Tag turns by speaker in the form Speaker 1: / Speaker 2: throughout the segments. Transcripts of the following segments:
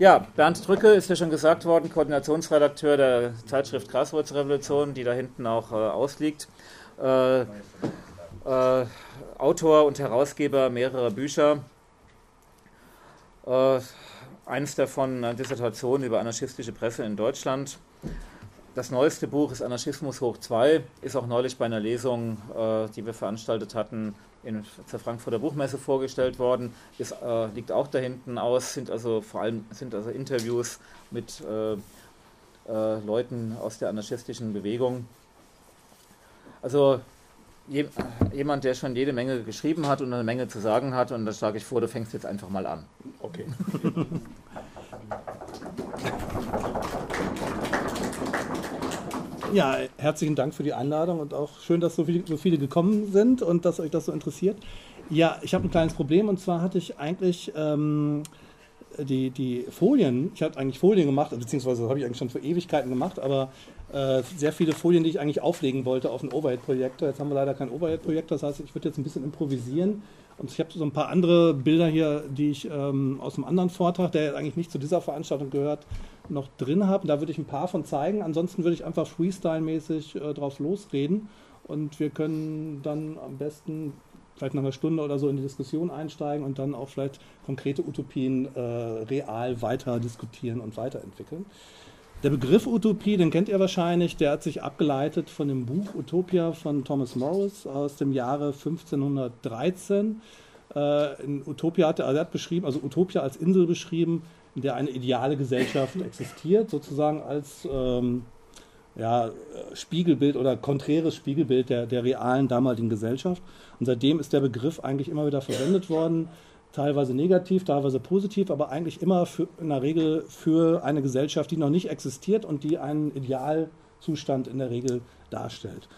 Speaker 1: Ja, Bernd Drücke ist ja schon gesagt worden, Koordinationsredakteur der Zeitschrift Graswurzelrevolution, die da hinten auch äh, ausliegt. Äh, äh, Autor und Herausgeber mehrerer Bücher. Äh, eines davon eine Dissertation über anarchistische Presse in Deutschland. Das neueste Buch ist Anarchismus hoch 2, ist auch neulich bei einer Lesung, äh, die wir veranstaltet hatten, in, zur Frankfurter Buchmesse vorgestellt worden, ist, äh, liegt auch da hinten aus, sind also vor allem sind also Interviews mit äh, äh Leuten aus der anarchistischen Bewegung. Also je, jemand, der schon jede Menge geschrieben hat und eine Menge zu sagen hat, und da schlage ich vor, du fängst jetzt einfach mal an.
Speaker 2: Okay. Ja, herzlichen Dank für die Einladung und auch schön, dass so viele, so viele gekommen sind und dass euch das so interessiert. Ja, ich habe ein kleines Problem und zwar hatte ich eigentlich ähm, die, die Folien, ich habe eigentlich Folien gemacht, beziehungsweise habe ich eigentlich schon für Ewigkeiten gemacht, aber äh, sehr viele Folien, die ich eigentlich auflegen wollte auf einen Overhead-Projektor. Jetzt haben wir leider keinen Overhead-Projektor, das heißt, ich würde jetzt ein bisschen improvisieren. Und ich habe so ein paar andere Bilder hier, die ich ähm, aus einem anderen Vortrag, der eigentlich nicht zu dieser Veranstaltung gehört, noch drin habe. Da würde ich ein paar von zeigen. Ansonsten würde ich einfach Freestyle-mäßig äh, drauf losreden. Und wir können dann am besten vielleicht nach einer Stunde oder so in die Diskussion einsteigen und dann auch vielleicht konkrete Utopien äh, real weiter diskutieren und weiterentwickeln. Der Begriff Utopie, den kennt ihr wahrscheinlich, der hat sich abgeleitet von dem Buch Utopia von Thomas Morris aus dem Jahre 1513. Äh, in Utopia hat er, also er hat beschrieben, also Utopia als Insel beschrieben, in der eine ideale Gesellschaft existiert, sozusagen als ähm, ja, Spiegelbild oder konträres Spiegelbild der, der realen damaligen Gesellschaft. Und seitdem ist der Begriff eigentlich immer wieder verwendet worden, teilweise negativ, teilweise positiv, aber eigentlich immer für, in der Regel für eine Gesellschaft, die noch nicht existiert und die einen Idealzustand in der Regel darstellt.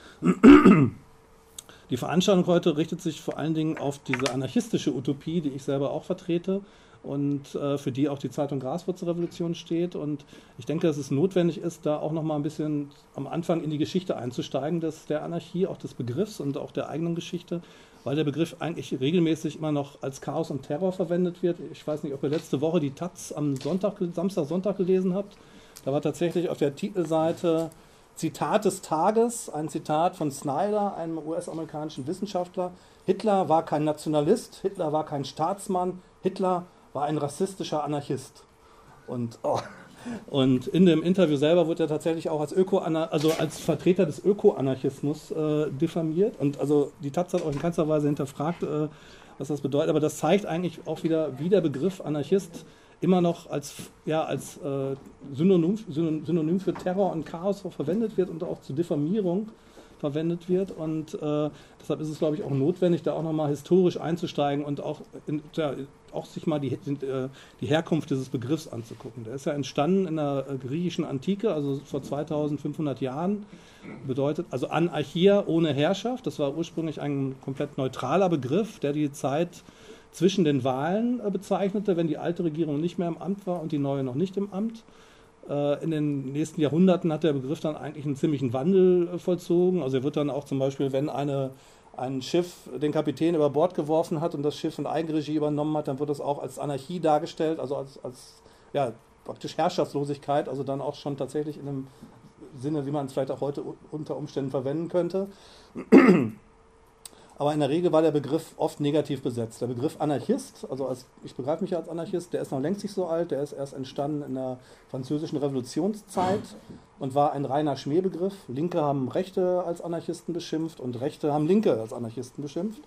Speaker 2: Die Veranstaltung heute richtet sich vor allen Dingen auf diese anarchistische Utopie, die ich selber auch vertrete und äh, für die auch die Zeitung Graswurzelrevolution steht. Und ich denke, dass es notwendig ist, da auch noch mal ein bisschen am Anfang in die Geschichte einzusteigen, dass der Anarchie, auch des Begriffs und auch der eigenen Geschichte, weil der Begriff eigentlich regelmäßig immer noch als Chaos und Terror verwendet wird. Ich weiß nicht, ob ihr letzte Woche die Taz am Sonntag, Samstag, Sonntag gelesen habt. Da war tatsächlich auf der Titelseite Zitat des Tages, ein Zitat von Snyder, einem US-amerikanischen Wissenschaftler. Hitler war kein Nationalist, Hitler war kein Staatsmann, Hitler war ein rassistischer Anarchist. Und, oh. Und in dem Interview selber wird er tatsächlich auch als Öko also als Vertreter des Öko-Anarchismus äh, diffamiert. Und also die Taz hat auch in keinster Weise hinterfragt, äh, was das bedeutet. Aber das zeigt eigentlich auch wieder, wie der Begriff Anarchist immer noch als, ja, als äh, Synonym, Synonym für Terror und Chaos verwendet wird und auch zur Diffamierung verwendet wird. Und äh, deshalb ist es, glaube ich, auch notwendig, da auch nochmal historisch einzusteigen und auch, in, ja, auch sich mal die, äh, die Herkunft dieses Begriffs anzugucken. Der ist ja entstanden in der äh, griechischen Antike, also vor 2500 Jahren. Bedeutet also Anarchia ohne Herrschaft. Das war ursprünglich ein komplett neutraler Begriff, der die Zeit zwischen den Wahlen äh, bezeichnete, wenn die alte Regierung nicht mehr im Amt war und die neue noch nicht im Amt. Äh, in den nächsten Jahrhunderten hat der Begriff dann eigentlich einen ziemlichen Wandel äh, vollzogen. Also er wird dann auch zum Beispiel, wenn eine, ein Schiff den Kapitän über Bord geworfen hat und das Schiff in Eigenregie übernommen hat, dann wird das auch als Anarchie dargestellt, also als, als ja, praktisch Herrschaftslosigkeit, also dann auch schon tatsächlich in einem Sinne, wie man es vielleicht auch heute unter Umständen verwenden könnte. Aber in der Regel war der Begriff oft negativ besetzt. Der Begriff Anarchist, also als, ich begreife mich als Anarchist, der ist noch längst nicht so alt, der ist erst entstanden in der französischen Revolutionszeit und war ein reiner Schmähbegriff. Linke haben Rechte als Anarchisten beschimpft und Rechte haben Linke als Anarchisten beschimpft.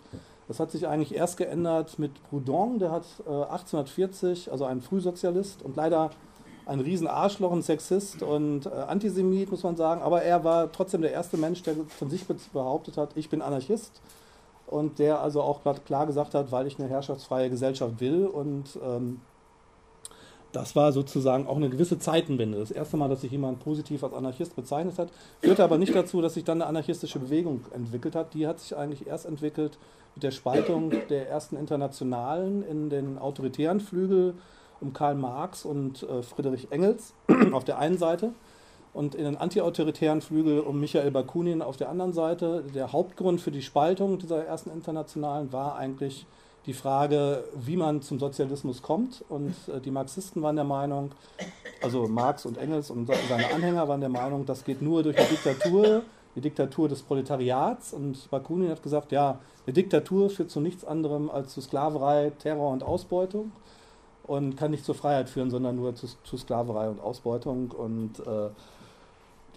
Speaker 2: Das hat sich eigentlich erst geändert mit Proudhon, der hat äh, 1840, also ein Frühsozialist und leider ein riesen Arschloch, ein Sexist und äh, Antisemit, muss man sagen. Aber er war trotzdem der erste Mensch, der von sich behauptet hat, ich bin Anarchist und der also auch klar gesagt hat, weil ich eine herrschaftsfreie Gesellschaft will und ähm, das war sozusagen auch eine gewisse Zeitenwende. Das erste Mal, dass sich jemand positiv als Anarchist bezeichnet hat, führte aber nicht dazu, dass sich dann eine anarchistische Bewegung entwickelt hat. Die hat sich eigentlich erst entwickelt mit der Spaltung der ersten Internationalen in den autoritären Flügel um Karl Marx und äh, Friedrich Engels auf der einen Seite und in den antiautoritären Flügel um Michael Bakunin auf der anderen Seite. Der Hauptgrund für die Spaltung dieser ersten Internationalen war eigentlich die Frage, wie man zum Sozialismus kommt. Und äh, die Marxisten waren der Meinung, also Marx und Engels und seine Anhänger waren der Meinung, das geht nur durch die Diktatur, die Diktatur des Proletariats. Und Bakunin hat gesagt, ja, eine Diktatur führt zu nichts anderem als zu Sklaverei, Terror und Ausbeutung und kann nicht zur Freiheit führen, sondern nur zu, zu Sklaverei und Ausbeutung. Und äh,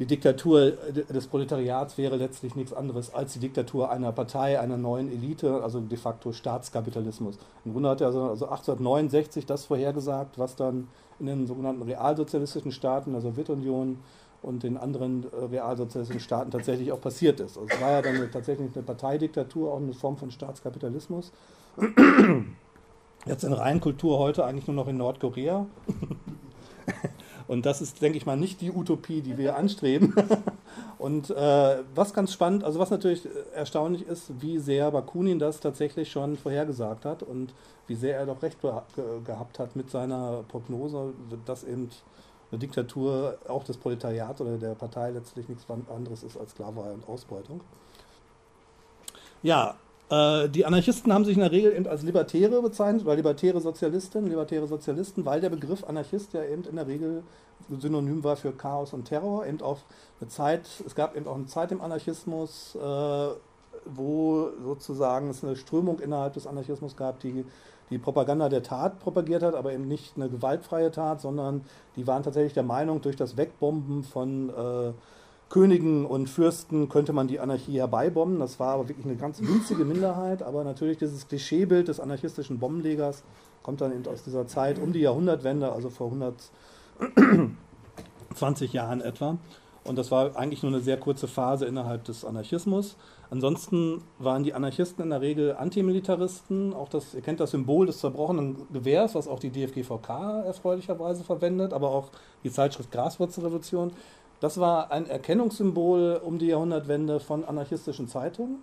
Speaker 2: die Diktatur des Proletariats wäre letztlich nichts anderes als die Diktatur einer Partei, einer neuen Elite, also de facto Staatskapitalismus. Im Grunde hat er also 1869 das vorhergesagt, was dann in den sogenannten realsozialistischen Staaten der Sowjetunion und den anderen äh, realsozialistischen Staaten tatsächlich auch passiert ist. Also es war ja dann tatsächlich eine Parteidiktatur, auch eine Form von Staatskapitalismus. Jetzt in Reinkultur heute eigentlich nur noch in Nordkorea. Und das ist, denke ich mal, nicht die Utopie, die wir anstreben. Und äh, was ganz spannend, also was natürlich erstaunlich ist, wie sehr Bakunin das tatsächlich schon vorhergesagt hat und wie sehr er doch recht gehabt hat mit seiner Prognose, dass eben eine Diktatur auch des Proletariats oder der Partei letztlich nichts anderes ist als Sklaverei und Ausbeutung. Ja, äh, die Anarchisten haben sich in der Regel eben als Libertäre bezeichnet, oder libertäre Sozialisten, libertäre Sozialisten, weil der Begriff Anarchist ja eben in der Regel synonym war für Chaos und Terror. Eben auch eine Zeit, es gab eben auch eine Zeit im Anarchismus, äh, wo sozusagen es eine Strömung innerhalb des Anarchismus gab, die die Propaganda der Tat propagiert hat, aber eben nicht eine gewaltfreie Tat, sondern die waren tatsächlich der Meinung, durch das Wegbomben von äh, Königen und Fürsten könnte man die Anarchie herbeibomben. Das war aber wirklich eine ganz winzige Minderheit. Aber natürlich dieses Klischeebild des anarchistischen Bombenlegers kommt dann eben aus dieser Zeit um die Jahrhundertwende, also vor 120 Jahren etwa. Und das war eigentlich nur eine sehr kurze Phase innerhalb des Anarchismus. Ansonsten waren die Anarchisten in der Regel Antimilitaristen. Auch das, ihr kennt das Symbol des zerbrochenen Gewehrs, was auch die DFGVK erfreulicherweise verwendet, aber auch die Zeitschrift Graswurzelrevolution. Das war ein Erkennungssymbol um die Jahrhundertwende von anarchistischen Zeitungen.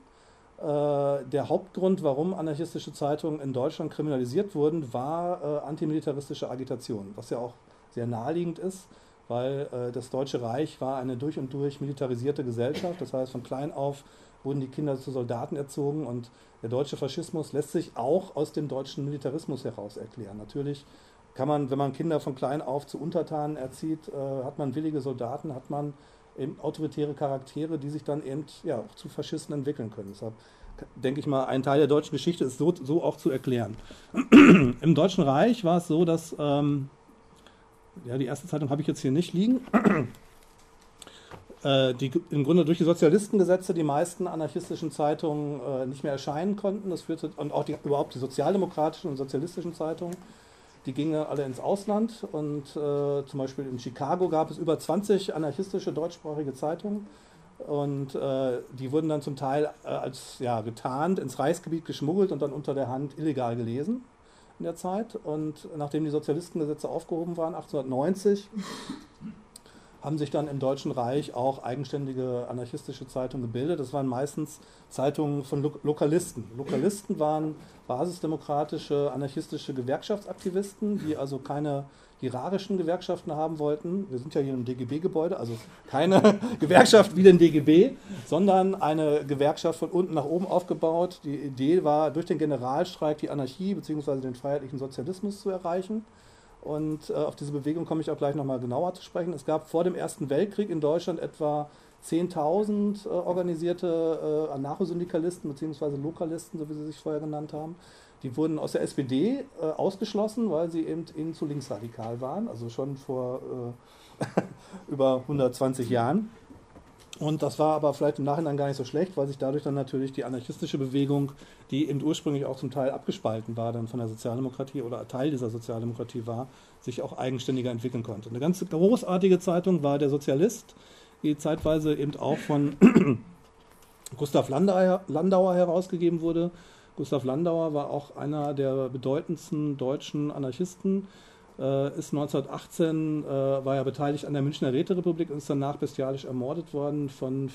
Speaker 2: Äh, der Hauptgrund, warum anarchistische Zeitungen in Deutschland kriminalisiert wurden, war äh, antimilitaristische Agitation, was ja auch sehr naheliegend ist, weil äh, das Deutsche Reich war eine durch und durch militarisierte Gesellschaft. Das heißt, von klein auf wurden die Kinder zu Soldaten erzogen und der deutsche Faschismus lässt sich auch aus dem deutschen Militarismus heraus erklären. Natürlich kann man, wenn man Kinder von klein auf zu Untertanen erzieht, äh, hat man willige Soldaten, hat man eben autoritäre Charaktere, die sich dann eben ja, auch zu Faschisten entwickeln können. Deshalb denke ich mal, ein Teil der deutschen Geschichte ist so, so auch zu erklären. Im Deutschen Reich war es so, dass, ähm, ja, die erste Zeitung habe ich jetzt hier nicht liegen, äh, die im Grunde durch die Sozialistengesetze die meisten anarchistischen Zeitungen äh, nicht mehr erscheinen konnten. Das führte, und auch die, überhaupt die sozialdemokratischen und sozialistischen Zeitungen die gingen alle ins Ausland und äh, zum Beispiel in Chicago gab es über 20 anarchistische deutschsprachige Zeitungen und äh, die wurden dann zum Teil äh, als ja, getarnt ins Reichsgebiet geschmuggelt und dann unter der Hand illegal gelesen in der Zeit. Und nachdem die Sozialistengesetze aufgehoben waren, 1890, haben sich dann im Deutschen Reich auch eigenständige anarchistische Zeitungen gebildet. Das waren meistens Zeitungen von Lo Lokalisten. Lokalisten waren basisdemokratische, anarchistische Gewerkschaftsaktivisten, die also keine hierarchischen Gewerkschaften haben wollten. Wir sind ja hier im DGB-Gebäude, also keine Gewerkschaft wie den DGB, sondern eine Gewerkschaft von unten nach oben aufgebaut. Die Idee war, durch den Generalstreik die Anarchie bzw. den freiheitlichen Sozialismus zu erreichen. Und äh, auf diese Bewegung komme ich auch gleich nochmal genauer zu sprechen. Es gab vor dem Ersten Weltkrieg in Deutschland etwa 10.000 äh, organisierte äh, Anarchosyndikalisten bzw. Lokalisten, so wie sie sich vorher genannt haben. Die wurden aus der SPD äh, ausgeschlossen, weil sie eben ihnen zu linksradikal waren, also schon vor äh, über 120 Jahren. Und das war aber vielleicht im Nachhinein gar nicht so schlecht, weil sich dadurch dann natürlich die anarchistische Bewegung, die eben ursprünglich auch zum Teil abgespalten war, dann von der Sozialdemokratie oder Teil dieser Sozialdemokratie war, sich auch eigenständiger entwickeln konnte. Eine ganz großartige Zeitung war der Sozialist, die zeitweise eben auch von Gustav Landauer herausgegeben wurde. Gustav Landauer war auch einer der bedeutendsten deutschen Anarchisten ist 1918, äh, war er beteiligt an der Münchner Räterepublik und ist danach bestialisch ermordet worden von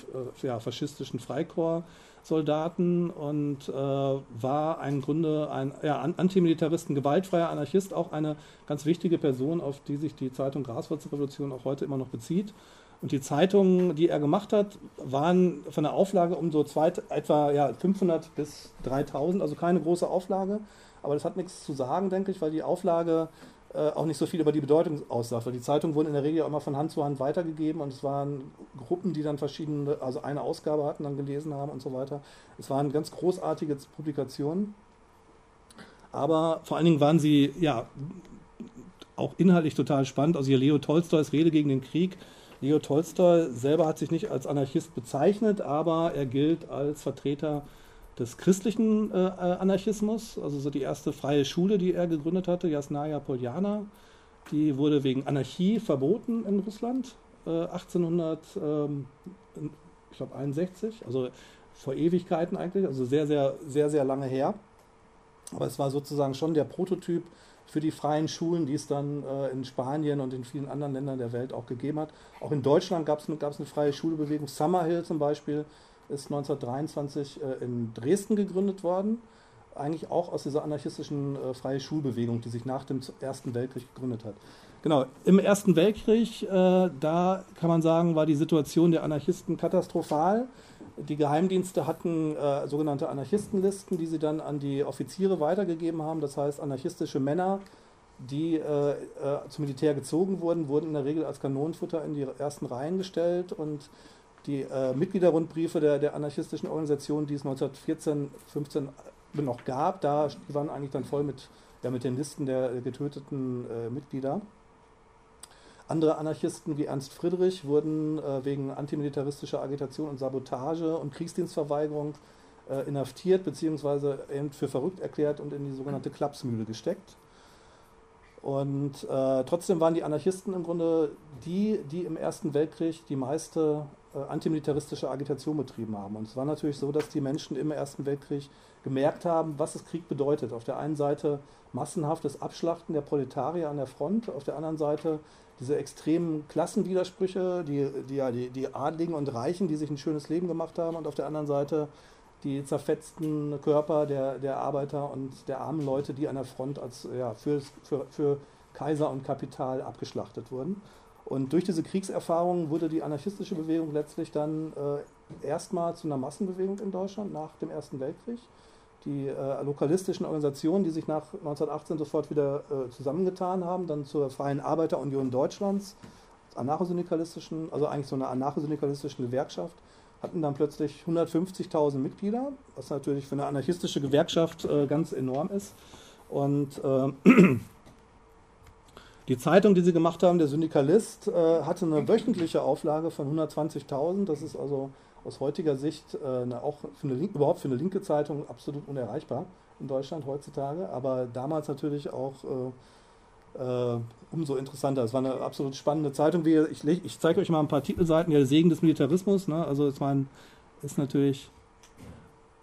Speaker 2: äh, ja, faschistischen Freikorps. Soldaten und äh, war ein Grunde ein ja, Antimilitaristen, gewaltfreier Anarchist, auch eine ganz wichtige Person, auf die sich die Zeitung Graswurzelrevolution auch heute immer noch bezieht. Und die Zeitungen, die er gemacht hat, waren von der Auflage um so zwei, etwa ja, 500 bis 3000, also keine große Auflage. Aber das hat nichts zu sagen, denke ich, weil die Auflage äh, auch nicht so viel über die Bedeutung aussagt. Weil die Zeitungen wurden in der Regel auch immer von Hand zu Hand weitergegeben und es waren Gruppen, die dann verschiedene, also eine Ausgabe hatten, dann gelesen haben und so weiter. Es waren ganz großartige Publikationen. Aber vor allen Dingen waren sie ja auch inhaltlich total spannend. Also hier Leo Tolstoys Rede gegen den Krieg Leo Tolstoi selber hat sich nicht als Anarchist bezeichnet, aber er gilt als Vertreter des christlichen äh, Anarchismus, also so die erste freie Schule, die er gegründet hatte, Jasnaya Poljana, die wurde wegen Anarchie verboten in Russland äh, 1861, also vor Ewigkeiten eigentlich, also sehr, sehr, sehr, sehr lange her. Aber es war sozusagen schon der Prototyp für die freien Schulen, die es dann äh, in Spanien und in vielen anderen Ländern der Welt auch gegeben hat. Auch in Deutschland gab es eine freie Schulbewegung. Summerhill zum Beispiel ist 1923 äh, in Dresden gegründet worden. Eigentlich auch aus dieser anarchistischen äh, freie Schulbewegung, die sich nach dem Ersten Weltkrieg gegründet hat. Genau, im Ersten Weltkrieg, äh, da kann man sagen, war die Situation der Anarchisten katastrophal. Die Geheimdienste hatten äh, sogenannte Anarchistenlisten, die sie dann an die Offiziere weitergegeben haben. Das heißt, anarchistische Männer, die äh, äh, zum Militär gezogen wurden, wurden in der Regel als Kanonenfutter in die ersten Reihen gestellt. Und die äh, Mitgliederrundbriefe der, der anarchistischen Organisation, die es 1914, 15 noch gab, da, waren eigentlich dann voll mit, ja, mit den Listen der getöteten äh, Mitglieder. Andere Anarchisten wie Ernst Friedrich wurden äh, wegen antimilitaristischer Agitation und Sabotage und Kriegsdienstverweigerung äh, inhaftiert bzw. für verrückt erklärt und in die sogenannte Klapsmühle gesteckt. Und äh, trotzdem waren die Anarchisten im Grunde die, die im Ersten Weltkrieg die meiste äh, antimilitaristische Agitation betrieben haben. Und es war natürlich so, dass die Menschen im Ersten Weltkrieg gemerkt haben, was es Krieg bedeutet. Auf der einen Seite massenhaftes Abschlachten der Proletarier an der Front, auf der anderen Seite diese extremen Klassenwidersprüche, die, die, die, die Adligen und Reichen, die sich ein schönes Leben gemacht haben, und auf der anderen Seite die zerfetzten Körper der, der Arbeiter und der armen Leute, die an der Front als, ja, für, für, für Kaiser und Kapital abgeschlachtet wurden. Und durch diese Kriegserfahrungen wurde die anarchistische Bewegung letztlich dann äh, erstmal zu einer Massenbewegung in Deutschland nach dem Ersten Weltkrieg die äh, lokalistischen Organisationen, die sich nach 1918 sofort wieder äh, zusammengetan haben, dann zur Freien Arbeiterunion Deutschlands, anarchosyndikalistischen, also eigentlich so eine anarchosyndikalistischen Gewerkschaft, hatten dann plötzlich 150.000 Mitglieder, was natürlich für eine anarchistische Gewerkschaft äh, ganz enorm ist. Und äh, die Zeitung, die sie gemacht haben, der Syndikalist, äh, hatte eine wöchentliche Auflage von 120.000. Das ist also aus heutiger Sicht äh, eine, auch für eine, überhaupt für eine linke Zeitung absolut unerreichbar in Deutschland heutzutage, aber damals natürlich auch äh, äh, umso interessanter. Es war eine absolut spannende Zeitung. Ich, ich zeige euch mal ein paar Titelseiten. der Segen des Militarismus. Ne? Also es war ist natürlich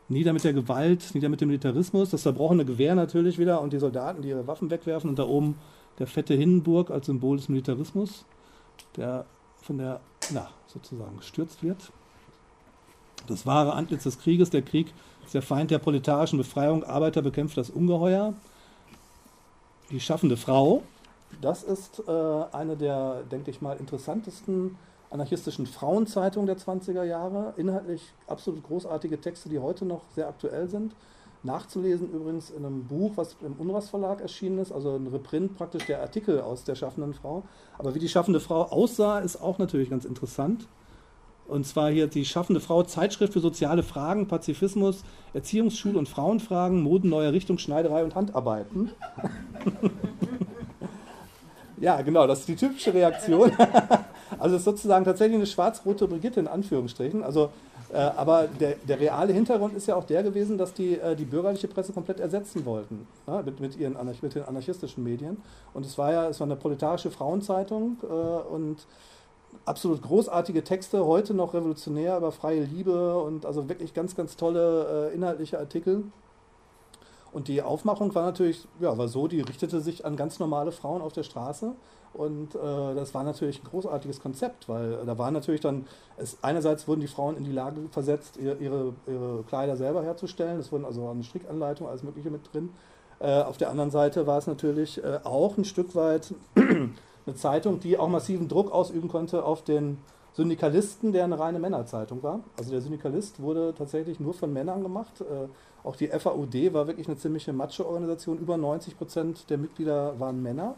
Speaker 2: nieder mit der Gewalt, nieder mit dem Militarismus. Das zerbrochene Gewehr natürlich wieder und die Soldaten, die ihre Waffen wegwerfen und da oben der fette Hindenburg als Symbol des Militarismus, der von der, na, sozusagen gestürzt wird. Das wahre Antlitz des Krieges, der Krieg ist der Feind der proletarischen Befreiung, Arbeiter bekämpft das Ungeheuer. Die schaffende Frau, das ist äh, eine der, denke ich mal, interessantesten anarchistischen Frauenzeitungen der 20er Jahre. Inhaltlich absolut großartige Texte, die heute noch sehr aktuell sind. Nachzulesen übrigens in einem Buch, was im Unras Verlag erschienen ist, also ein Reprint praktisch der Artikel aus der schaffenden Frau. Aber wie die schaffende Frau aussah, ist auch natürlich ganz interessant. Und zwar hier die Schaffende Frau, Zeitschrift für soziale Fragen, Pazifismus, Erziehungs-, Schul- und Frauenfragen, Moden neuer Richtung, Schneiderei und Handarbeiten. ja, genau, das ist die typische Reaktion. also es ist sozusagen tatsächlich eine schwarz-rote Brigitte in Anführungsstrichen. Also, aber der, der, reale Hintergrund ist ja auch der gewesen, dass die äh, die bürgerliche Presse komplett ersetzen wollten ja, mit, mit, ihren, mit den anarchistischen Medien. Und es war ja es war eine proletarische Frauenzeitung äh, und absolut großartige Texte, heute noch revolutionär über freie Liebe und also wirklich ganz, ganz tolle äh, inhaltliche Artikel. Und die Aufmachung war natürlich, ja, war so, die richtete sich an ganz normale Frauen auf der Straße. Und äh, das war natürlich ein großartiges Konzept, weil da war natürlich dann, es, einerseits wurden die Frauen in die Lage versetzt, ihre, ihre, ihre Kleider selber herzustellen. Es wurden also eine Strickanleitung, alles Mögliche mit drin. Äh, auf der anderen Seite war es natürlich äh, auch ein Stück weit eine Zeitung, die auch massiven Druck ausüben konnte auf den Syndikalisten, der eine reine Männerzeitung war. Also der Syndikalist wurde tatsächlich nur von Männern gemacht. Äh, auch die FAUD war wirklich eine ziemliche Macho-Organisation. Über 90 Prozent der Mitglieder waren Männer.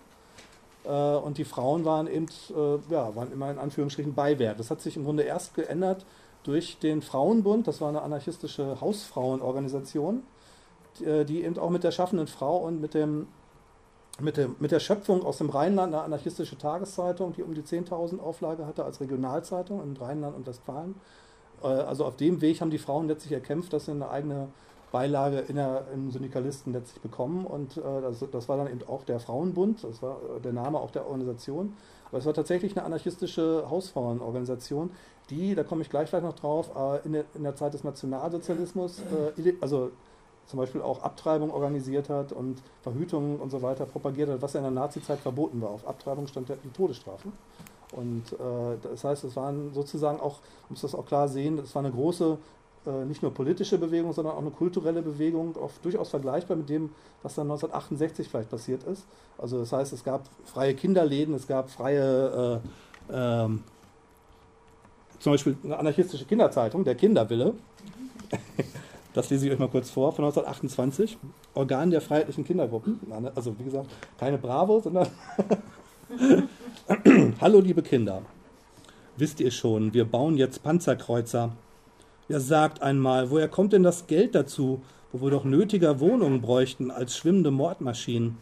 Speaker 2: Äh, und die Frauen waren eben, äh, ja, waren immer in Anführungsstrichen Beiwerk. Das hat sich im Grunde erst geändert durch den Frauenbund. Das war eine anarchistische Hausfrauenorganisation, die, die eben auch mit der schaffenden Frau und mit dem mit, dem, mit der Schöpfung aus dem Rheinland, eine anarchistische Tageszeitung, die um die 10.000 Auflage hatte als Regionalzeitung in Rheinland und Westfalen. Also auf dem Weg haben die Frauen letztlich erkämpft, dass sie eine eigene Beilage in der, im Syndikalisten letztlich bekommen. Und äh, das, das, war dann eben auch der Frauenbund, das war äh, der Name auch der Organisation. Aber es war tatsächlich eine anarchistische Hausfrauenorganisation, die, da komme ich gleich vielleicht noch drauf, äh, in, der, in, der, Zeit des Nationalsozialismus, äh, also zum Beispiel auch Abtreibung organisiert hat und Verhütung und so weiter propagiert hat, was ja in der Nazizeit verboten war. Auf Abtreibung stand die Todesstrafe. Und äh, das heißt, es waren sozusagen auch, muss das auch klar sehen, es war eine große nicht nur politische Bewegung, sondern auch eine kulturelle Bewegung, auch durchaus vergleichbar mit dem, was dann 1968 vielleicht passiert ist. Also das heißt, es gab freie Kinderläden, es gab freie, äh, ähm, zum Beispiel eine anarchistische Kinderzeitung, der Kinderwille. Das lese ich euch mal kurz vor, von 1928. Organ der freiheitlichen Kindergruppen. Also wie gesagt, keine Bravo, sondern Hallo liebe Kinder. Wisst ihr schon, wir bauen jetzt Panzerkreuzer ja, sagt einmal, woher kommt denn das Geld dazu, wo wir doch nötiger Wohnungen bräuchten als schwimmende Mordmaschinen?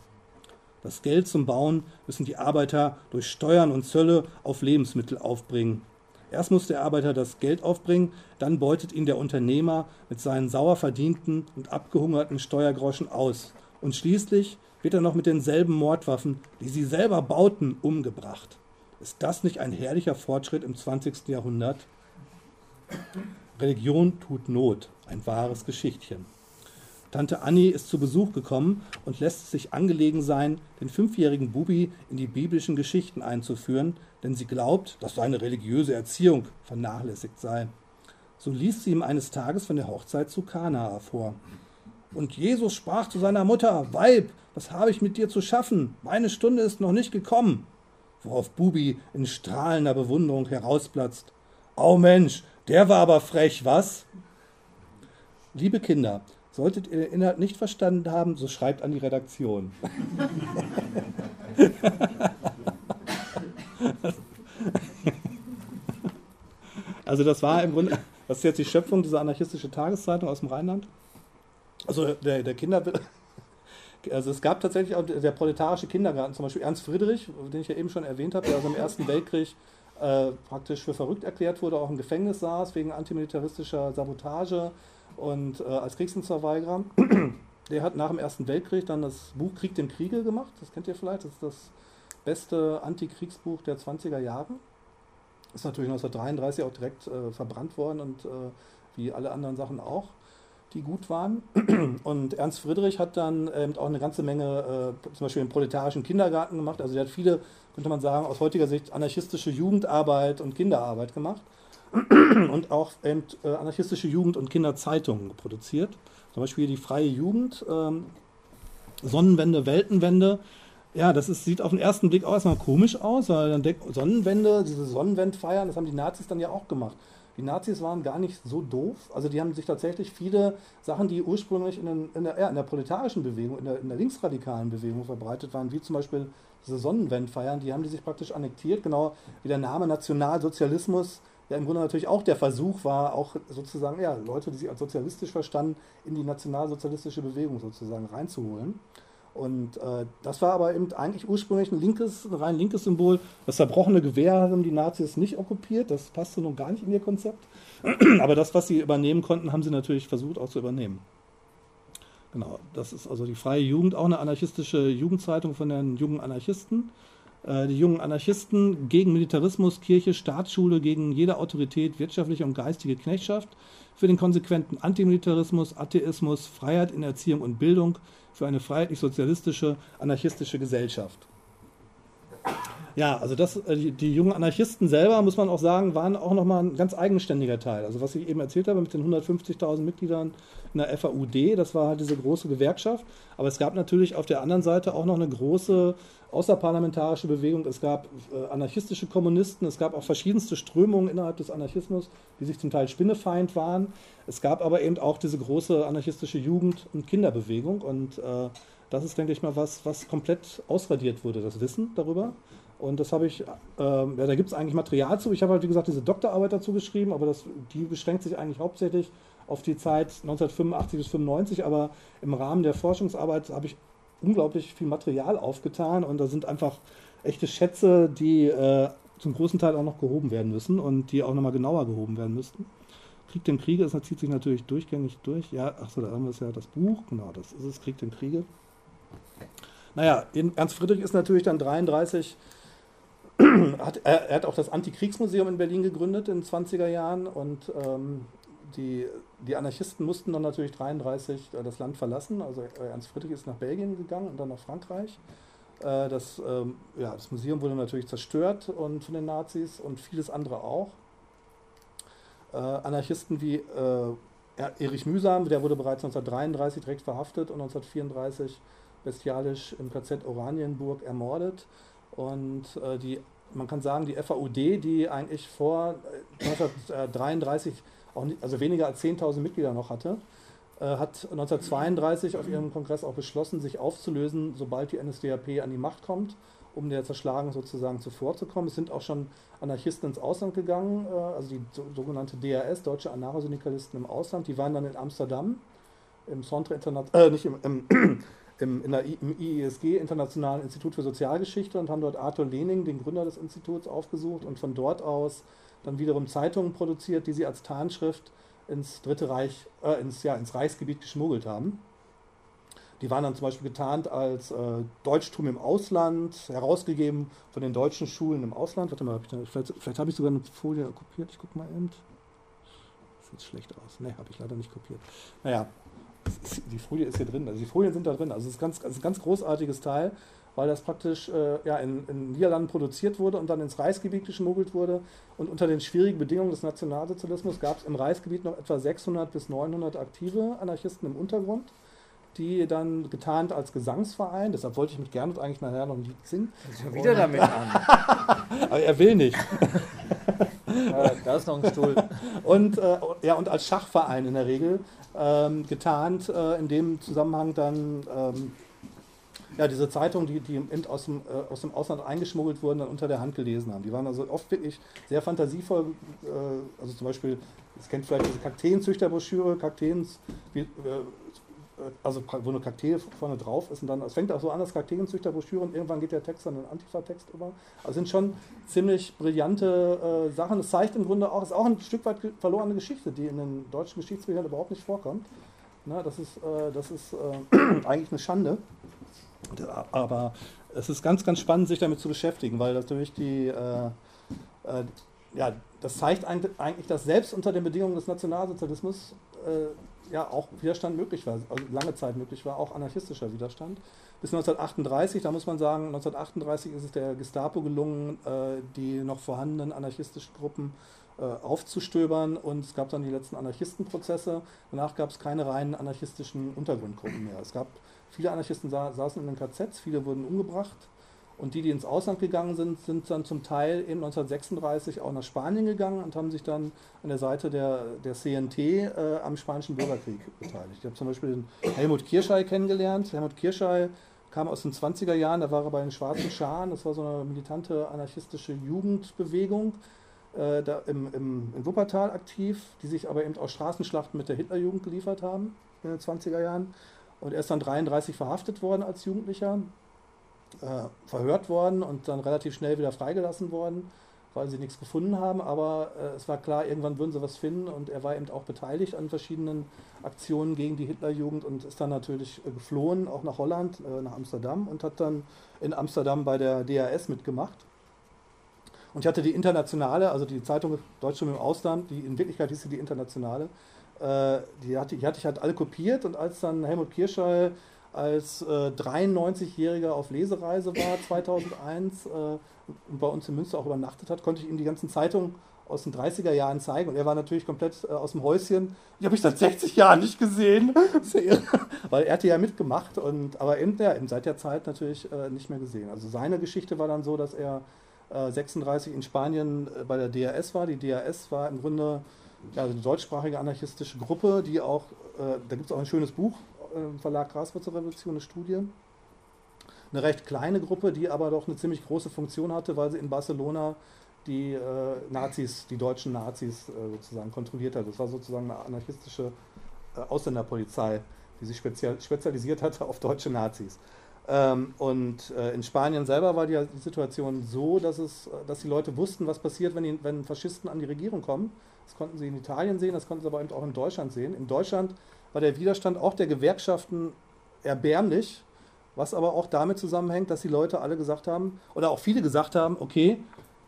Speaker 2: Das Geld zum Bauen müssen die Arbeiter durch Steuern und Zölle auf Lebensmittel aufbringen. Erst muss der Arbeiter das Geld aufbringen, dann beutet ihn der Unternehmer mit seinen sauer verdienten und abgehungerten Steuergroschen aus. Und schließlich wird er noch mit denselben Mordwaffen, die sie selber bauten, umgebracht. Ist das nicht ein herrlicher Fortschritt im 20. Jahrhundert? Religion tut Not, ein wahres Geschichtchen. Tante Annie ist zu Besuch gekommen und lässt es sich angelegen sein, den fünfjährigen Bubi in die biblischen Geschichten einzuführen, denn sie glaubt, dass seine religiöse Erziehung vernachlässigt sei. So liest sie ihm eines Tages von der Hochzeit zu Kanaa vor. Und Jesus sprach zu seiner Mutter: Weib, was habe ich mit dir zu schaffen? Meine Stunde ist noch nicht gekommen. Worauf Bubi in strahlender Bewunderung herausplatzt: Au Mensch, der war aber frech, was? Liebe Kinder, solltet ihr den Inhalt nicht verstanden haben, so schreibt an die Redaktion. also das war im Grunde, das ist jetzt die Schöpfung dieser anarchistischen Tageszeitung aus dem Rheinland. Also der, der Kinder... Also es gab tatsächlich auch der proletarische Kindergarten, zum Beispiel Ernst Friedrich, den ich ja eben schon erwähnt habe, der also im Ersten Weltkrieg äh, praktisch für verrückt erklärt wurde, auch im Gefängnis saß wegen antimilitaristischer Sabotage und äh, als Kriegsdienstverweigerer. Der hat nach dem Ersten Weltkrieg dann das Buch Krieg dem Kriege gemacht. Das kennt ihr vielleicht. Das ist das beste Antikriegsbuch der 20er Jahre. Ist natürlich 1933 auch direkt äh, verbrannt worden und äh, wie alle anderen Sachen auch, die gut waren. Und Ernst Friedrich hat dann ähm, auch eine ganze Menge, äh, zum Beispiel im proletarischen Kindergarten gemacht. Also der hat viele könnte man sagen, aus heutiger Sicht anarchistische Jugendarbeit und Kinderarbeit gemacht und auch äh, anarchistische Jugend- und Kinderzeitungen produziert. Zum Beispiel die Freie Jugend, ähm, Sonnenwende, Weltenwende. Ja, das ist, sieht auf den ersten Blick auch erstmal komisch aus, weil dann denkt, Sonnenwende, diese Sonnenwendfeiern, das haben die Nazis dann ja auch gemacht. Die Nazis waren gar nicht so doof. Also die haben sich tatsächlich viele Sachen, die ursprünglich in, den, in, der, ja, in der proletarischen Bewegung, in der, in der linksradikalen Bewegung verbreitet waren, wie zum Beispiel diese Sonnenwendfeiern, die haben die sich praktisch annektiert, genau wie der Name Nationalsozialismus ja im Grunde natürlich auch der Versuch war, auch sozusagen ja, Leute, die sich als sozialistisch verstanden, in die nationalsozialistische Bewegung sozusagen reinzuholen. Und äh, das war aber eben eigentlich ursprünglich ein linkes, ein rein linkes Symbol. Das zerbrochene Gewehr haben die Nazis nicht okkupiert, das passte nun gar nicht in ihr Konzept. aber das, was sie übernehmen konnten, haben sie natürlich versucht auch zu übernehmen. Genau, das ist also die Freie Jugend, auch eine anarchistische Jugendzeitung von den jungen Anarchisten. Äh, die jungen Anarchisten gegen Militarismus, Kirche, Staatsschule, gegen jede Autorität, wirtschaftliche und geistige Knechtschaft, für den konsequenten Antimilitarismus, Atheismus, Freiheit in Erziehung und Bildung, für eine freiheitlich-sozialistische, anarchistische Gesellschaft. Ja, also das, äh, die, jungen Anarchisten selber, muss man auch sagen, waren auch nochmal ein ganz eigenständiger Teil. Also was ich eben erzählt habe mit den 150.000 Mitgliedern in der FAUD, das war halt diese große Gewerkschaft. Aber es gab natürlich auf der anderen Seite auch noch eine große außerparlamentarische Bewegung. Es gab äh, anarchistische Kommunisten, es gab auch verschiedenste Strömungen innerhalb des Anarchismus, die sich zum Teil spinnefeind waren. Es gab aber eben auch diese große anarchistische Jugend- und Kinderbewegung. Und äh, das ist, denke ich mal, was, was komplett ausradiert wurde, das Wissen darüber. Und das habe ich, äh, ja, da gibt es eigentlich Material zu. Ich habe halt, wie gesagt, diese Doktorarbeit dazu geschrieben, aber das, die beschränkt sich eigentlich hauptsächlich auf die Zeit 1985 bis 1995. Aber im Rahmen der Forschungsarbeit habe ich unglaublich viel Material aufgetan und da sind einfach echte Schätze, die äh, zum großen Teil auch noch gehoben werden müssen und die auch nochmal genauer gehoben werden müssten. Krieg den Kriege, das zieht sich natürlich durchgängig durch. Ja, achso, da haben wir es ja das Buch, genau, das ist es, Krieg den Kriege. Naja, Ernst Friedrich ist natürlich dann 33 hat, er, er, hat auch das Antikriegsmuseum in Berlin gegründet in den 20er Jahren und ähm, die, die Anarchisten mussten dann natürlich 33 äh, das Land verlassen. Also äh, Ernst Friedrich ist nach Belgien gegangen und dann nach Frankreich. Äh, das, ähm, ja, das Museum wurde natürlich zerstört und von den Nazis und vieles andere auch. Anarchisten wie Erich Mühsam, der wurde bereits 1933 direkt verhaftet und 1934 bestialisch im KZ Oranienburg ermordet. Und äh, die, man kann sagen, die FAUD, die eigentlich vor 1933 äh, auch nicht, also weniger als 10.000 Mitglieder noch hatte, äh, hat 1932 auf ihrem Kongress auch beschlossen, sich aufzulösen, sobald die NSDAP an die Macht kommt, um der Zerschlagung sozusagen zuvorzukommen. Es sind auch schon Anarchisten ins Ausland gegangen, äh, also die sogenannte DRS, Deutsche Anarchosyndikalisten im Ausland, die waren dann in Amsterdam im Centre International, äh, nicht im, im im, in der, im IESG, Internationalen Institut für Sozialgeschichte, und haben dort Arthur Lening, den Gründer des Instituts, aufgesucht und von dort aus dann wiederum Zeitungen produziert, die sie als Tarnschrift ins Dritte Reich, äh, ins, ja, ins Reichsgebiet geschmuggelt haben. Die waren dann zum Beispiel getarnt als äh, Deutschtum im Ausland, herausgegeben von den deutschen Schulen im Ausland. Warte mal, hab da, vielleicht, vielleicht habe ich sogar eine Folie kopiert. Ich gucke mal eben. Sieht schlecht aus. Ne, habe ich leider nicht kopiert. Naja, die Folie ist hier drin, also die Folien sind da drin. Also es ist, ganz, ist ein ganz großartiges Teil, weil das praktisch äh, ja, in, in Niederlanden produziert wurde und dann ins Reichsgebiet geschmuggelt wurde. Und unter den schwierigen Bedingungen des Nationalsozialismus gab es im Reichsgebiet noch etwa 600 bis 900 aktive Anarchisten im Untergrund, die dann getarnt als Gesangsverein, deshalb wollte ich mich gerne eigentlich nachher noch ein Lied singen.
Speaker 1: Schon wieder damit an.
Speaker 2: Aber er will nicht.
Speaker 1: Ja, da ist noch ein Stuhl.
Speaker 2: Und, äh, ja, und als Schachverein in der Regel ähm, getarnt, äh, in dem Zusammenhang dann ähm, ja, diese Zeitungen, die, die aus, dem, äh, aus dem Ausland eingeschmuggelt wurden, dann unter der Hand gelesen haben. Die waren also oft wirklich sehr fantasievoll. Äh, also zum Beispiel, das kennt vielleicht diese Kakteenzüchterbroschüre, Kakteens, wie, äh, also wo eine Kakteen vorne drauf ist und dann, es fängt auch so an, das Kakteenzüchterbroschüre und irgendwann geht der Text dann in Antifa-Text über. Also sind schon ziemlich brillante äh, Sachen. Es zeigt im Grunde auch, ist auch ein Stück weit verlorene Geschichte, die in den deutschen Geschichtsbüchern überhaupt nicht vorkommt. Na, das ist, äh, das ist äh, eigentlich eine Schande. Aber es ist ganz, ganz spannend, sich damit zu beschäftigen, weil natürlich die, äh, äh, ja, das zeigt eigentlich, dass selbst unter den Bedingungen des Nationalsozialismus äh, ja auch Widerstand möglich war, also lange Zeit möglich war, auch anarchistischer Widerstand. Bis 1938, da muss man sagen, 1938 ist es der Gestapo gelungen, äh, die noch vorhandenen anarchistischen Gruppen äh, aufzustöbern und es gab dann die letzten Anarchistenprozesse. Danach gab es keine reinen anarchistischen Untergrundgruppen mehr. Es gab viele Anarchisten sa saßen in den KZs, viele wurden umgebracht und die, die ins Ausland gegangen sind, sind dann zum Teil eben 1936 auch nach Spanien gegangen und haben sich dann an der Seite der, der CNT äh, am Spanischen Bürgerkrieg beteiligt. Ich habe zum Beispiel den Helmut Kirschei kennengelernt. Helmut Kirschei kam aus den 20er Jahren, da war er bei den Schwarzen Scharen, das war so eine militante anarchistische Jugendbewegung. Äh, da im, im, in Wuppertal aktiv, die sich aber eben auch Straßenschlachten mit der Hitlerjugend geliefert haben in den 20er Jahren. Und er ist dann 33 verhaftet worden als Jugendlicher äh, verhört worden und dann relativ schnell wieder freigelassen worden. weil sie nichts gefunden haben, aber äh, es war klar, irgendwann würden sie was finden und er war eben auch beteiligt an verschiedenen Aktionen gegen die Hitlerjugend und ist dann natürlich äh, geflohen, auch nach Holland, äh, nach Amsterdam und hat dann in Amsterdam bei der DAS mitgemacht. Und ich hatte die Internationale, also die Zeitung Deutschland im Ausland, die in Wirklichkeit hieß sie die Internationale, äh, die, hatte, die hatte ich halt alle kopiert und als dann Helmut Kirschall als äh, 93-Jähriger auf Lesereise war 2001 äh, und bei uns in Münster auch übernachtet hat, konnte ich ihm die ganzen Zeitungen aus den 30er Jahren zeigen und er war natürlich komplett äh, aus dem Häuschen. Die habe ich seit 60 Jahren nicht gesehen, weil er hatte ja mitgemacht und aber eben, ja, eben seit der Zeit natürlich äh, nicht mehr gesehen. Also seine Geschichte war dann so, dass er 36 äh, in Spanien äh, bei der DRS war. Die DRS war im Grunde ja, eine deutschsprachige anarchistische Gruppe, die auch, äh, da gibt es auch ein schönes Buch im Verlag Graswurzelrevolution, eine Studie. Eine recht kleine Gruppe, die aber doch eine ziemlich große Funktion hatte, weil sie in Barcelona die äh, Nazis, die deutschen Nazis äh, sozusagen kontrolliert hat. Das war sozusagen eine anarchistische äh, Ausländerpolizei, die sich spezial, spezialisiert hatte auf deutsche Nazis. Ähm, und äh, in Spanien selber war die, Situation so, dass, es, dass die Leute wussten, was passiert, wenn, die, wenn Faschisten an die Regierung kommen. Das konnten sie in Italien sehen, das konnten sie aber eben auch in Deutschland sehen. In Deutschland war der Widerstand auch der Gewerkschaften erbärmlich, was aber auch damit zusammenhängt, dass die Leute alle gesagt haben, oder auch viele gesagt haben, okay,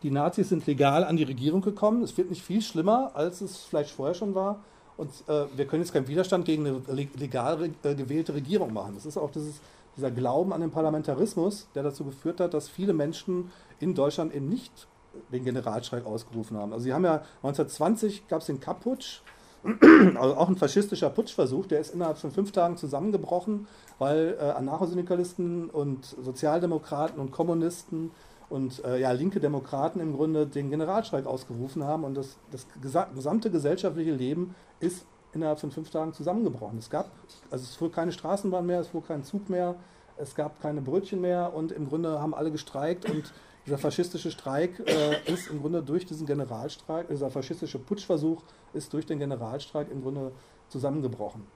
Speaker 2: die Nazis sind legal an die Regierung gekommen, es wird nicht viel schlimmer, als es vielleicht vorher schon war. Und äh, wir können jetzt keinen Widerstand gegen eine legal äh, gewählte Regierung machen. Das ist auch dieses, dieser Glauben an den Parlamentarismus, der dazu geführt hat, dass viele Menschen in Deutschland eben nicht den Generalstreik ausgerufen haben. Also sie haben ja 1920 gab es den Kapputsch, also auch ein faschistischer Putschversuch, der ist innerhalb von fünf Tagen zusammengebrochen, weil äh, Anarchosyndikalisten und Sozialdemokraten und Kommunisten und äh, ja, linke Demokraten im Grunde den Generalstreik ausgerufen haben und das, das gesamte gesellschaftliche Leben ist innerhalb von fünf Tagen zusammengebrochen. Es gab, also es fuhr keine Straßenbahn mehr, es fuhr kein Zug mehr, es gab keine Brötchen mehr und im Grunde haben alle gestreikt und dieser faschistische Streik äh, ist im Grunde durch diesen Generalstreik, dieser faschistische Putschversuch ist durch den Generalstreik im Grunde zusammengebrochen.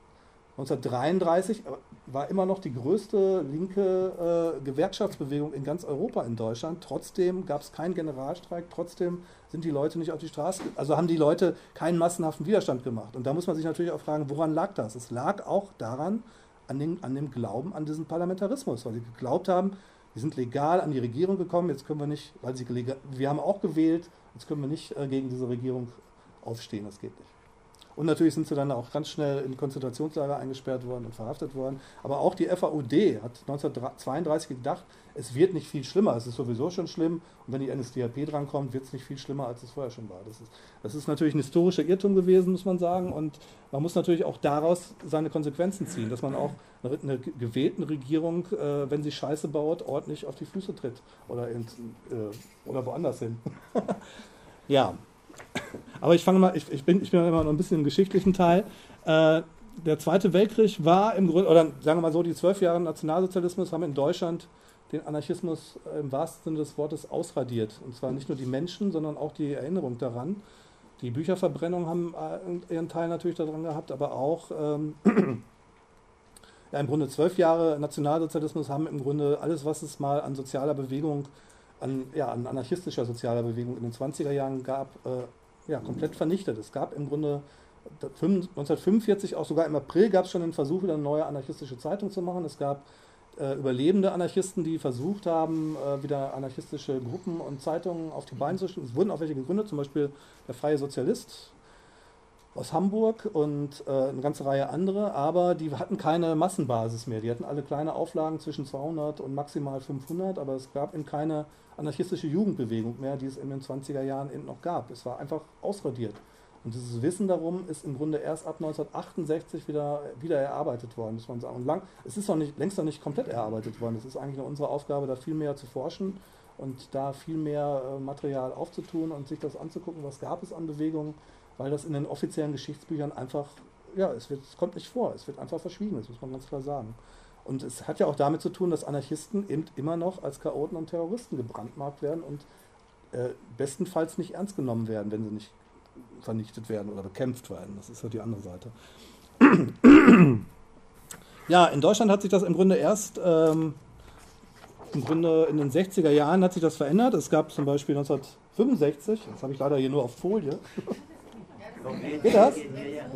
Speaker 2: 1933 war immer noch die größte linke äh, Gewerkschaftsbewegung in ganz Europa in Deutschland. Trotzdem gab es keinen Generalstreik, trotzdem sind die Leute nicht auf die Straße, also haben die Leute keinen massenhaften Widerstand gemacht. Und da muss man sich natürlich auch fragen, woran lag das? Es lag auch daran, an, den, an dem Glauben an diesen Parlamentarismus, weil sie geglaubt haben, wir sind legal an die Regierung gekommen, jetzt können wir nicht, weil sie legal, wir haben auch gewählt, jetzt können wir nicht äh, gegen diese Regierung aufstehen, das geht nicht. Und natürlich sind sie dann auch ganz schnell in Konzentrationslager eingesperrt worden und verhaftet worden. Aber auch die FAUD hat 1932 gedacht, es wird nicht viel schlimmer, es ist sowieso schon schlimm. Und wenn die NSDAP drankommt, wird es nicht viel schlimmer, als es vorher schon war. Das ist, das ist natürlich ein historischer Irrtum gewesen, muss man sagen. Und man muss natürlich auch daraus seine Konsequenzen ziehen, dass man auch einer gewählten Regierung, äh, wenn sie Scheiße baut, ordentlich auf die Füße tritt oder, in, äh, oder woanders hin. ja, aber ich fange mal, ich, ich, bin, ich bin immer noch ein bisschen im geschichtlichen Teil. Äh, der Zweite Weltkrieg war im Grunde, oder sagen wir mal so, die zwölf Jahre Nationalsozialismus haben in Deutschland den Anarchismus im wahrsten Sinne des Wortes ausradiert. Und zwar nicht nur die Menschen, sondern auch die Erinnerung daran. Die Bücherverbrennung haben äh, ihren Teil natürlich daran gehabt, aber auch ähm, ja, im Grunde zwölf Jahre Nationalsozialismus haben im Grunde alles, was es mal an sozialer Bewegung, an, ja, an anarchistischer sozialer Bewegung in den 20er Jahren gab, äh, ja, komplett vernichtet. Es gab im Grunde 1945, auch sogar im April, gab es schon den Versuch, wieder eine neue anarchistische Zeitung zu machen. Es gab äh, überlebende Anarchisten, die versucht haben, äh, wieder anarchistische Gruppen und Zeitungen auf die Beine zu stellen. Es wurden auch welche gegründet, zum Beispiel der Freie Sozialist aus Hamburg und äh, eine ganze Reihe andere, aber die hatten keine Massenbasis mehr. Die hatten alle kleine Auflagen zwischen 200 und maximal 500, aber es gab eben keine anarchistische Jugendbewegung mehr, die es in den 20er Jahren eben noch gab. Es war einfach ausradiert. Und dieses Wissen darum ist im Grunde erst ab 1968 wieder, wieder erarbeitet worden, muss man sagen. Und lang, es ist noch nicht, längst noch nicht komplett erarbeitet worden. Es ist eigentlich nur unsere Aufgabe, da viel mehr zu forschen und da viel mehr äh, Material aufzutun und sich das anzugucken, was gab es an Bewegungen, weil das in den offiziellen Geschichtsbüchern einfach, ja, es, wird, es kommt nicht vor, es wird einfach verschwiegen, das muss man ganz klar sagen. Und es hat ja auch damit zu tun, dass Anarchisten eben immer noch als Chaoten und Terroristen gebrandmarkt werden und äh, bestenfalls nicht ernst genommen werden, wenn sie nicht vernichtet werden oder bekämpft werden. Das ist ja die andere Seite. Ja, in Deutschland hat sich das im Grunde erst ähm, im Grunde in den 60er Jahren hat sich das verändert. Es gab zum Beispiel 1965, das habe ich leider hier nur auf Folie. Geht das?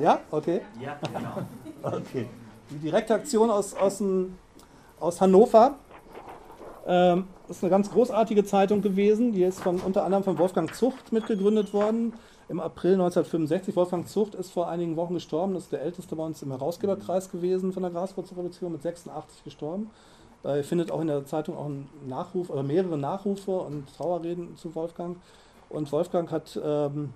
Speaker 2: Ja? Okay. Ja, genau. Okay. Die direkte Aktion aus, aus, aus Hannover. Ähm, ist eine ganz großartige Zeitung gewesen. Die ist von, unter anderem von Wolfgang Zucht mitgegründet worden im April 1965. Wolfgang Zucht ist vor einigen Wochen gestorben. Das ist der älteste bei uns im Herausgeberkreis gewesen von der Graswurzelrevolution mit 86 gestorben. Äh, findet auch in der Zeitung auch einen Nachruf oder mehrere Nachrufe und Trauerreden zu Wolfgang. Und Wolfgang hat ähm,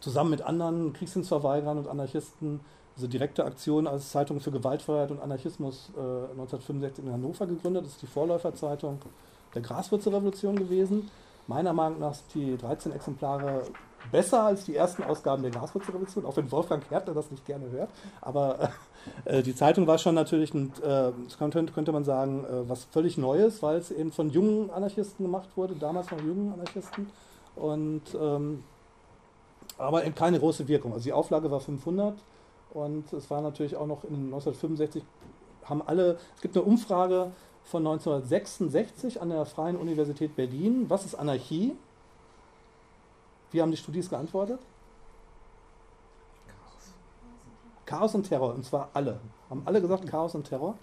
Speaker 2: zusammen mit anderen Kriegsdienstverweigerern und Anarchisten diese direkte Aktion als Zeitung für Gewaltfreiheit und Anarchismus äh, 1965 in Hannover gegründet. Das ist die Vorläuferzeitung der Graswurzelrevolution gewesen. Meiner Meinung nach sind die 13 Exemplare besser als die ersten Ausgaben der Graswurzelrevolution, auch wenn Wolfgang Herter das nicht gerne hört. Aber äh, die Zeitung war schon natürlich, ein, äh, könnte, könnte, man sagen, äh, was völlig Neues, weil es eben von jungen Anarchisten gemacht wurde, damals noch jungen Anarchisten. Und, ähm, aber eben keine große Wirkung. Also die Auflage war 500 und es war natürlich auch noch in 1965, haben alle, es gibt eine Umfrage von 1966 an der Freien Universität Berlin. Was ist Anarchie? Wie haben die Studis geantwortet? Chaos. Chaos und Terror, und zwar alle. Haben alle gesagt Chaos und Terror.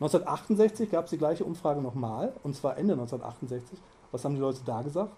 Speaker 2: 1968 gab es die gleiche Umfrage nochmal, und zwar Ende 1968. Was haben die Leute da gesagt?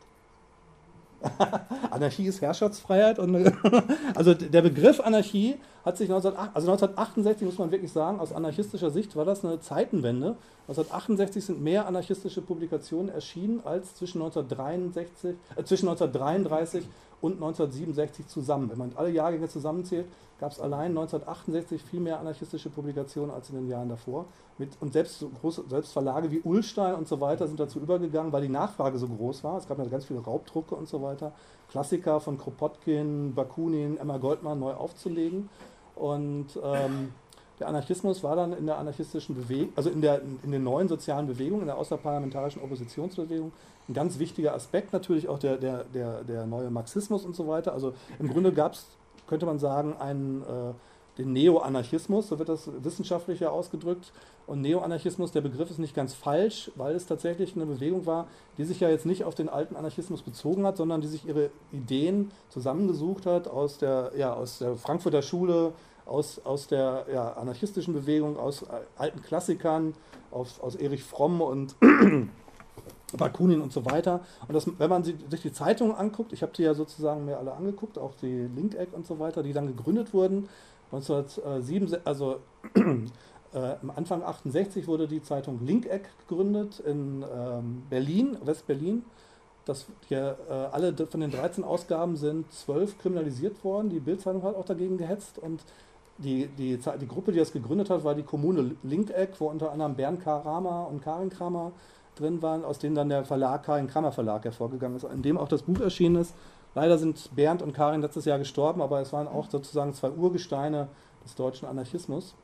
Speaker 2: Anarchie ist Herrschaftsfreiheit. Und, also der Begriff Anarchie hat sich 1968, also 1968 muss man wirklich sagen, aus anarchistischer Sicht war das eine Zeitenwende. 1968 sind mehr anarchistische Publikationen erschienen als zwischen, 1963, äh, zwischen 1933 und 1967 zusammen. Wenn man alle Jahrgänge zusammenzählt, gab es allein 1968 viel mehr anarchistische Publikationen als in den Jahren davor. Mit, und selbst, so große, selbst Verlage wie Ullstein und so weiter sind dazu übergegangen, weil die Nachfrage so groß war. Es gab ja ganz viele Raubdrucke und so weiter. Klassiker von Kropotkin, Bakunin, Emma Goldman neu aufzulegen. Und ähm, der Anarchismus war dann in der anarchistischen Bewegung, also in, der, in den neuen sozialen Bewegungen, in der außerparlamentarischen Oppositionsbewegung, ein ganz wichtiger Aspekt natürlich auch der, der, der, der neue Marxismus und so weiter. Also im Grunde gab es, könnte man sagen, einen, äh, den Neo-Anarchismus, so wird das wissenschaftlicher ausgedrückt. Und Neo-Anarchismus, der Begriff ist nicht ganz falsch, weil es tatsächlich eine Bewegung war, die sich ja jetzt nicht auf den alten Anarchismus bezogen hat, sondern die sich ihre Ideen zusammengesucht hat aus der, ja, aus der Frankfurter Schule, aus, aus der ja, anarchistischen Bewegung, aus alten Klassikern, aus, aus Erich Fromm und Bakunin und so weiter. Und das, wenn man sich die Zeitungen anguckt, ich habe die ja sozusagen mir alle angeguckt, auch die Link-Egg und so weiter, die dann gegründet wurden. 1907, also äh, Anfang 68 wurde die Zeitung Link-Egg gegründet in ähm, Berlin, West-Berlin. Das, hier, äh, alle von den 13 Ausgaben sind zwölf kriminalisiert worden. Die Bildzeitung hat auch dagegen gehetzt und die, die, die Gruppe, die das gegründet hat, war die Kommune Linkeck, wo unter anderem Bernd Kramer und Karin Kramer drin waren, aus denen dann der Verlag Karin Kramer Verlag hervorgegangen ist, in dem auch das Buch erschienen ist. Leider sind Bernd und Karin letztes Jahr gestorben, aber es waren auch sozusagen zwei Urgesteine des deutschen Anarchismus.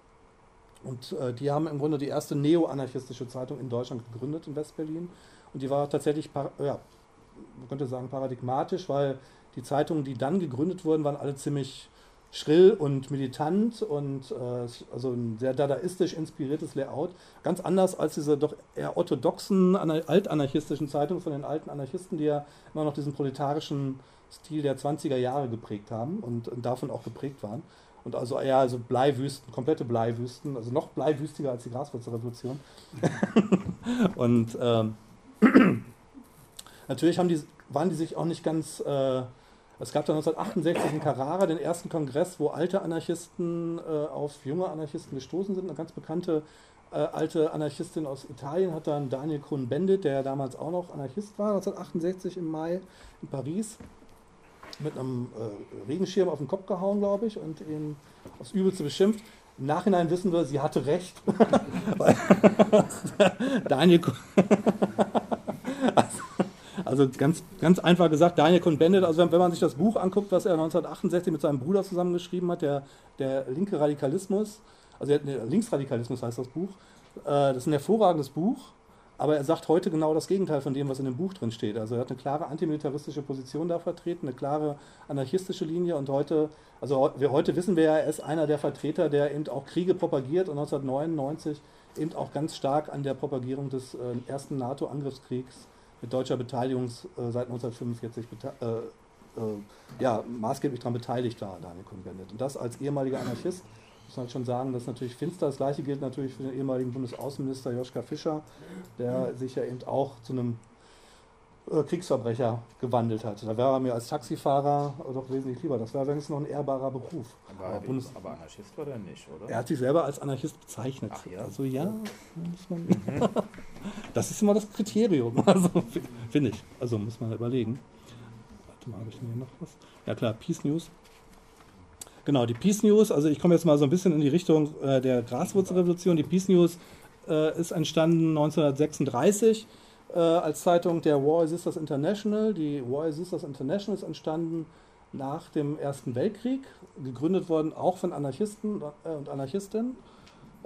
Speaker 2: Und äh, die haben im Grunde die erste neo-anarchistische Zeitung in Deutschland gegründet, in Westberlin. Und die war tatsächlich, ja, man könnte sagen, paradigmatisch, weil die Zeitungen, die dann gegründet wurden, waren alle ziemlich schrill und militant und äh, also ein sehr dadaistisch inspiriertes Layout. Ganz anders als diese doch eher orthodoxen, altanarchistischen Zeitungen von den alten Anarchisten, die ja immer noch diesen proletarischen Stil der 20er Jahre geprägt haben und, und davon auch geprägt waren. Und also eher also Bleiwüsten, komplette Bleiwüsten, also noch bleiwüstiger als die Graswurzelrevolution. und ähm, natürlich haben die, waren die sich auch nicht ganz äh, es gab dann 1968 in Carrara den ersten Kongress, wo alte Anarchisten äh, auf junge Anarchisten gestoßen sind. Eine ganz bekannte äh, alte Anarchistin aus Italien hat dann Daniel Cohn-Bendit, der damals auch noch Anarchist war, 1968 im Mai in Paris, mit einem äh, Regenschirm auf den Kopf gehauen, glaube ich, und ihn aufs Übelste beschimpft. Im Nachhinein wissen wir, sie hatte recht. Daniel also, also ganz, ganz einfach gesagt, Daniel Cohn-Bendit, also wenn, wenn, man sich das Buch anguckt, was er 1968 mit seinem Bruder zusammengeschrieben hat, der, der linke Radikalismus, also der, Linksradikalismus heißt das Buch, äh, das ist ein hervorragendes Buch, aber er sagt heute genau das Gegenteil von dem, was in dem Buch drin steht. Also er hat eine klare antimilitaristische Position da vertreten, eine klare anarchistische Linie und heute, also wir, heute wissen wir ja, er ist einer der Vertreter, der eben auch Kriege propagiert und 1999 eben auch ganz stark an der Propagierung des äh, ersten NATO-Angriffskriegs mit deutscher Beteiligung äh, seit 1945 äh, äh, ja, maßgeblich daran beteiligt war, Daniel Cohn-Bendit. Und das als ehemaliger Anarchist muss man schon sagen, das ist natürlich finster. Das gleiche gilt natürlich für den ehemaligen Bundesaußenminister Joschka Fischer, der sich ja eben auch zu einem Kriegsverbrecher gewandelt hat. Da wäre er mir als Taxifahrer doch wesentlich lieber. Das wäre wenigstens noch ein ehrbarer Beruf.
Speaker 1: Aber, aber, Bundes aber Anarchist war er nicht, oder?
Speaker 2: Er hat sich selber als Anarchist bezeichnet.
Speaker 1: Ach ja?
Speaker 2: Also ja, muss man, mhm. das ist immer das Kriterium, also, finde ich. Also muss man überlegen. Warte mal, habe ich hier noch was? Ja klar, Peace News. Genau, die Peace News, also ich komme jetzt mal so ein bisschen in die Richtung äh, der Graswurzelrevolution. Die Peace News äh, ist entstanden 1936 äh, als Zeitung der War Sisters International. Die War Sisters International ist entstanden nach dem Ersten Weltkrieg, gegründet worden auch von Anarchisten äh, und Anarchistinnen.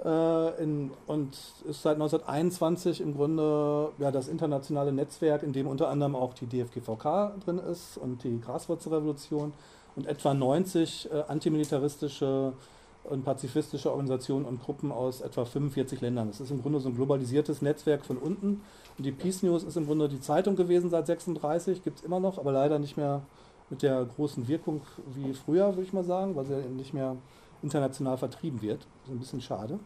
Speaker 2: Äh, in, und ist seit 1921 im Grunde ja, das internationale Netzwerk, in dem unter anderem auch die DFGVK drin ist und die Graswurzelrevolution und etwa 90 äh, antimilitaristische und pazifistische Organisationen und Gruppen aus etwa 45 Ländern. Das ist im Grunde so ein globalisiertes Netzwerk von unten. Und die Peace News ist im Grunde die Zeitung gewesen seit 36, gibt es immer noch, aber leider nicht mehr mit der großen Wirkung wie früher, würde ich mal sagen, weil sie nicht mehr international vertrieben wird. Das ist ein bisschen schade.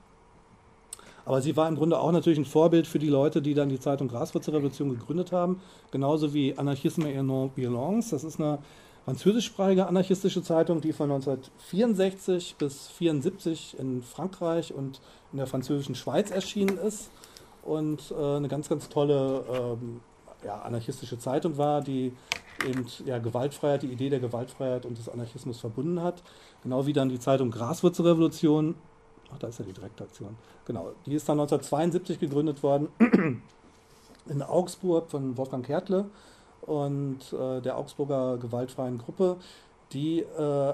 Speaker 2: Aber sie war im Grunde auch natürlich ein Vorbild für die Leute, die dann die Zeitung Graswurzelrevolution gegründet haben, genauso wie Anarchisme et non violence. Das ist eine französischsprachige anarchistische Zeitung, die von 1964 bis 1974 in Frankreich und in der französischen Schweiz erschienen ist und äh, eine ganz, ganz tolle ähm, ja, anarchistische Zeitung war, die eben ja, Gewaltfreiheit, die Idee der Gewaltfreiheit und des Anarchismus verbunden hat. Genau wie dann die Zeitung Graswurzelrevolution. Ach, da ist ja die Direktaktion. Genau, die ist dann 1972 gegründet worden in Augsburg von Wolfgang Kertle und äh, der Augsburger gewaltfreien Gruppe, die äh,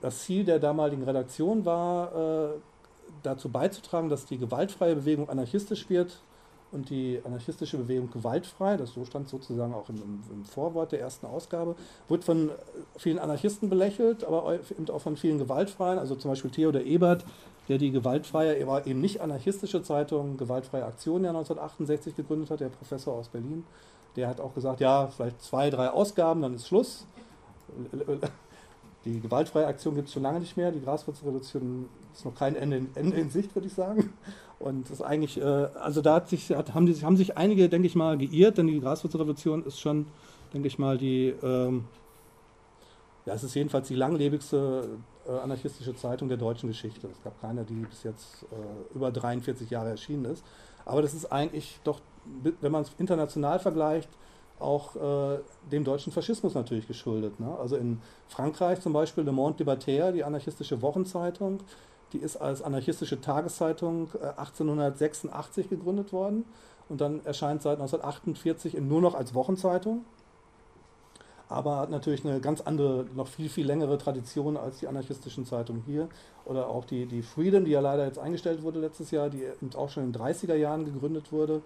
Speaker 2: das Ziel der damaligen Redaktion war, äh, dazu beizutragen, dass die gewaltfreie Bewegung anarchistisch wird und die anarchistische Bewegung gewaltfrei, das so stand sozusagen auch im, im, Vorwort der ersten Ausgabe, wird von vielen Anarchisten belächelt, aber eben auch von vielen Gewaltfreien, also zum Beispiel Theodor Ebert, der die gewaltfreie, er war eben nicht anarchistische Zeitung, gewaltfreie Aktion ja 1968 gegründet hat, der Professor aus Berlin, der hat auch gesagt, ja, vielleicht zwei, drei Ausgaben, dann ist Schluss. Die gewaltfreie Aktion gibt es schon lange nicht mehr. Die Graswurzelrevolution ist noch kein Ende in, Ende in Sicht, würde ich sagen. Und das ist eigentlich, äh, also da sich, hat, haben, die, haben sich einige, denke ich mal, geirrt, denn die Graswurzelrevolution ist schon, denke ich mal, die, ähm, ja, es ist jedenfalls die langlebigste äh, anarchistische Zeitung der deutschen Geschichte. Es gab keine, die bis jetzt äh, über 43 Jahre erschienen ist. Aber das ist eigentlich doch wenn man es international vergleicht, auch äh, dem deutschen Faschismus natürlich geschuldet. Ne? Also in Frankreich zum Beispiel Le Monde Libertaire, die anarchistische Wochenzeitung, die ist als anarchistische Tageszeitung äh, 1886 gegründet worden und dann erscheint seit 1948 nur noch als Wochenzeitung aber hat natürlich eine ganz andere, noch viel, viel längere Tradition als die anarchistischen Zeitungen hier. Oder auch die, die Freedom, die ja leider jetzt eingestellt wurde letztes Jahr, die auch schon in den 30er Jahren gegründet wurde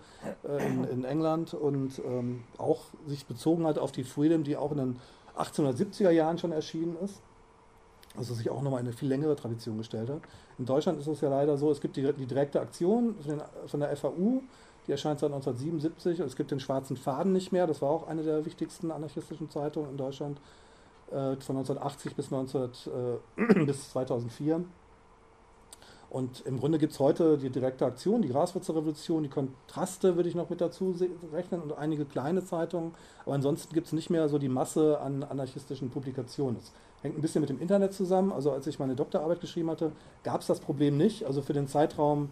Speaker 2: äh, in, in, England und ähm, auch sich bezogen hat auf die Freedom, die auch in den 1870er Jahren schon erschienen ist. Also sich auch nochmal eine viel längere Tradition gestellt hat. In Deutschland ist es ja leider so, es gibt die, die direkte Aktion von, den, von der FAU, die erscheint seit 1977 und es gibt den Schwarzen Faden nicht mehr. Das war auch eine der wichtigsten anarchistischen Zeitungen in Deutschland äh, von 1980 bis, 19, äh, bis 2004. Und im Grunde gibt es heute die direkte Aktion, die Graswurzelrevolution, die Kontraste würde ich noch mit dazu rechnen und einige kleine Zeitungen. Aber ansonsten gibt es nicht mehr so die Masse an anarchistischen Publikationen. Das hängt ein bisschen mit dem Internet zusammen. Also als ich meine Doktorarbeit geschrieben hatte, gab es das Problem nicht. Also für den Zeitraum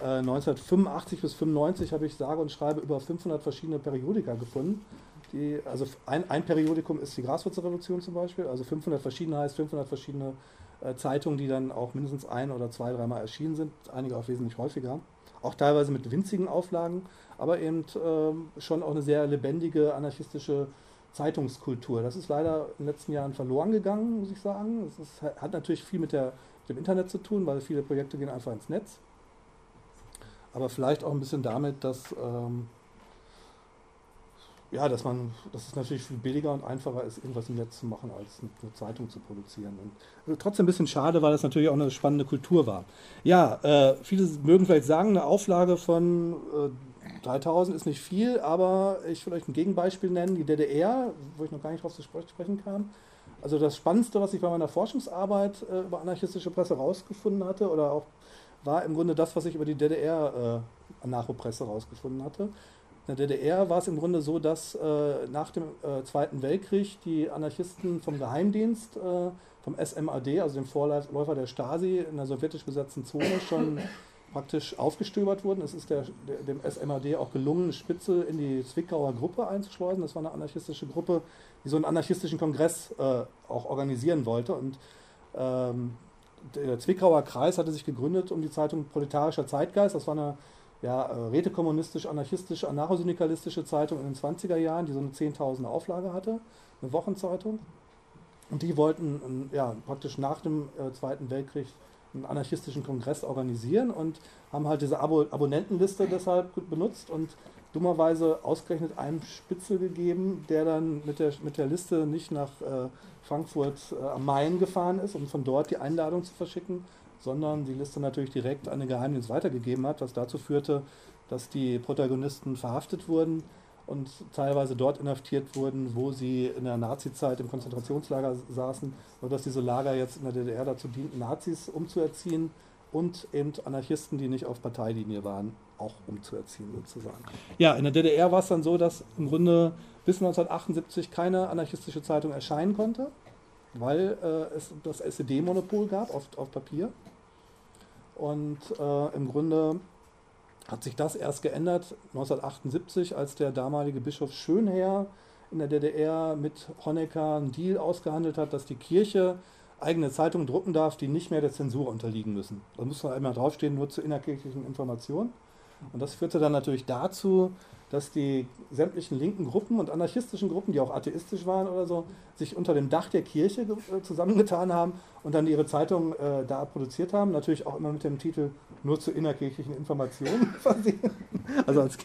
Speaker 2: 1985 äh, bis 95 habe ich sage und schreibe über 500 verschiedene Periodika gefunden. Die, also ein, ein Periodikum ist die Graswurzelrevolution zum Beispiel, also 500 verschiedene heißt 500 verschiedene äh, Zeitungen, die dann auch mindestens ein oder zwei, dreimal erschienen sind, einige auch wesentlich häufiger. Auch teilweise mit winzigen Auflagen, aber eben äh, schon auch eine sehr lebendige anarchistische Zeitungskultur. Das ist leider in den letzten Jahren verloren gegangen, muss ich sagen. Es hat natürlich viel mit, der, mit dem Internet zu tun, weil viele Projekte gehen einfach ins Netz aber vielleicht auch ein bisschen damit, dass ähm, ja, dass man, dass es natürlich viel billiger und einfacher ist, irgendwas im Netz zu machen, als eine Zeitung zu produzieren. Und also trotzdem ein bisschen schade, weil das natürlich auch eine spannende Kultur war. Ja, äh, viele mögen vielleicht sagen, eine Auflage von äh, 3000 ist nicht viel, aber ich will euch ein Gegenbeispiel nennen, die DDR, wo ich noch gar nicht drauf zu sprechen kam. Also das Spannendste, was ich bei meiner Forschungsarbeit äh, über anarchistische Presse rausgefunden hatte, oder auch war im Grunde das, was ich über die DDR äh, Anarcho-Presse rausgefunden hatte. In der DDR war es im Grunde so, dass äh, nach dem äh, Zweiten Weltkrieg die Anarchisten vom Geheimdienst, äh, vom SMAD, also dem Vorläufer der Stasi, in der sowjetisch besetzten Zone schon praktisch aufgestöbert wurden. Es ist der, der, dem SMAD auch gelungen, eine Spitze in die Zwickauer Gruppe einzuschleusen. Das war eine anarchistische Gruppe, die so einen anarchistischen Kongress äh, auch organisieren wollte. Und ähm, der Zwickauer Kreis hatte sich gegründet um die Zeitung Proletarischer Zeitgeist. Das war eine ja, äh, rätekommunistisch-anarchistische, anarchosyndikalistische Zeitung in den 20er Jahren, die so eine 10.000 Auflage hatte, eine Wochenzeitung. Und die wollten ja, praktisch nach dem äh, Zweiten Weltkrieg einen anarchistischen Kongress organisieren und haben halt diese Abo Abonnentenliste deshalb benutzt und dummerweise ausgerechnet einem Spitzel gegeben, der dann mit der, mit der Liste nicht nach äh, Frankfurt äh, am Main gefahren ist, um von dort die Einladung zu verschicken, sondern die Liste natürlich direkt an den Geheimdienst weitergegeben hat, was dazu führte, dass die Protagonisten verhaftet wurden und teilweise dort inhaftiert wurden, wo sie in der Nazizeit im Konzentrationslager saßen, sodass diese Lager jetzt in der DDR dazu dienten, Nazis umzuerziehen und eben Anarchisten, die nicht auf Parteilinie waren, auch umzuerziehen sozusagen. Ja, in der DDR war es dann so, dass im Grunde bis 1978 keine anarchistische Zeitung erscheinen konnte, weil äh, es das SED-Monopol gab auf, auf Papier. Und äh, im Grunde hat sich das erst geändert 1978, als der damalige Bischof Schönherr in der DDR mit Honecker einen Deal ausgehandelt hat, dass die Kirche eigene Zeitungen drucken darf, die nicht mehr der Zensur unterliegen müssen. Da muss man einmal draufstehen, nur zur innerkirchlichen Information. Und das führte dann natürlich dazu, dass die sämtlichen linken Gruppen und anarchistischen Gruppen, die auch atheistisch waren oder so, sich unter dem Dach der Kirche äh, zusammengetan haben und dann ihre Zeitung äh, da produziert haben. Natürlich auch immer mit dem Titel nur zur innerkirchlichen Information versehen. Also als,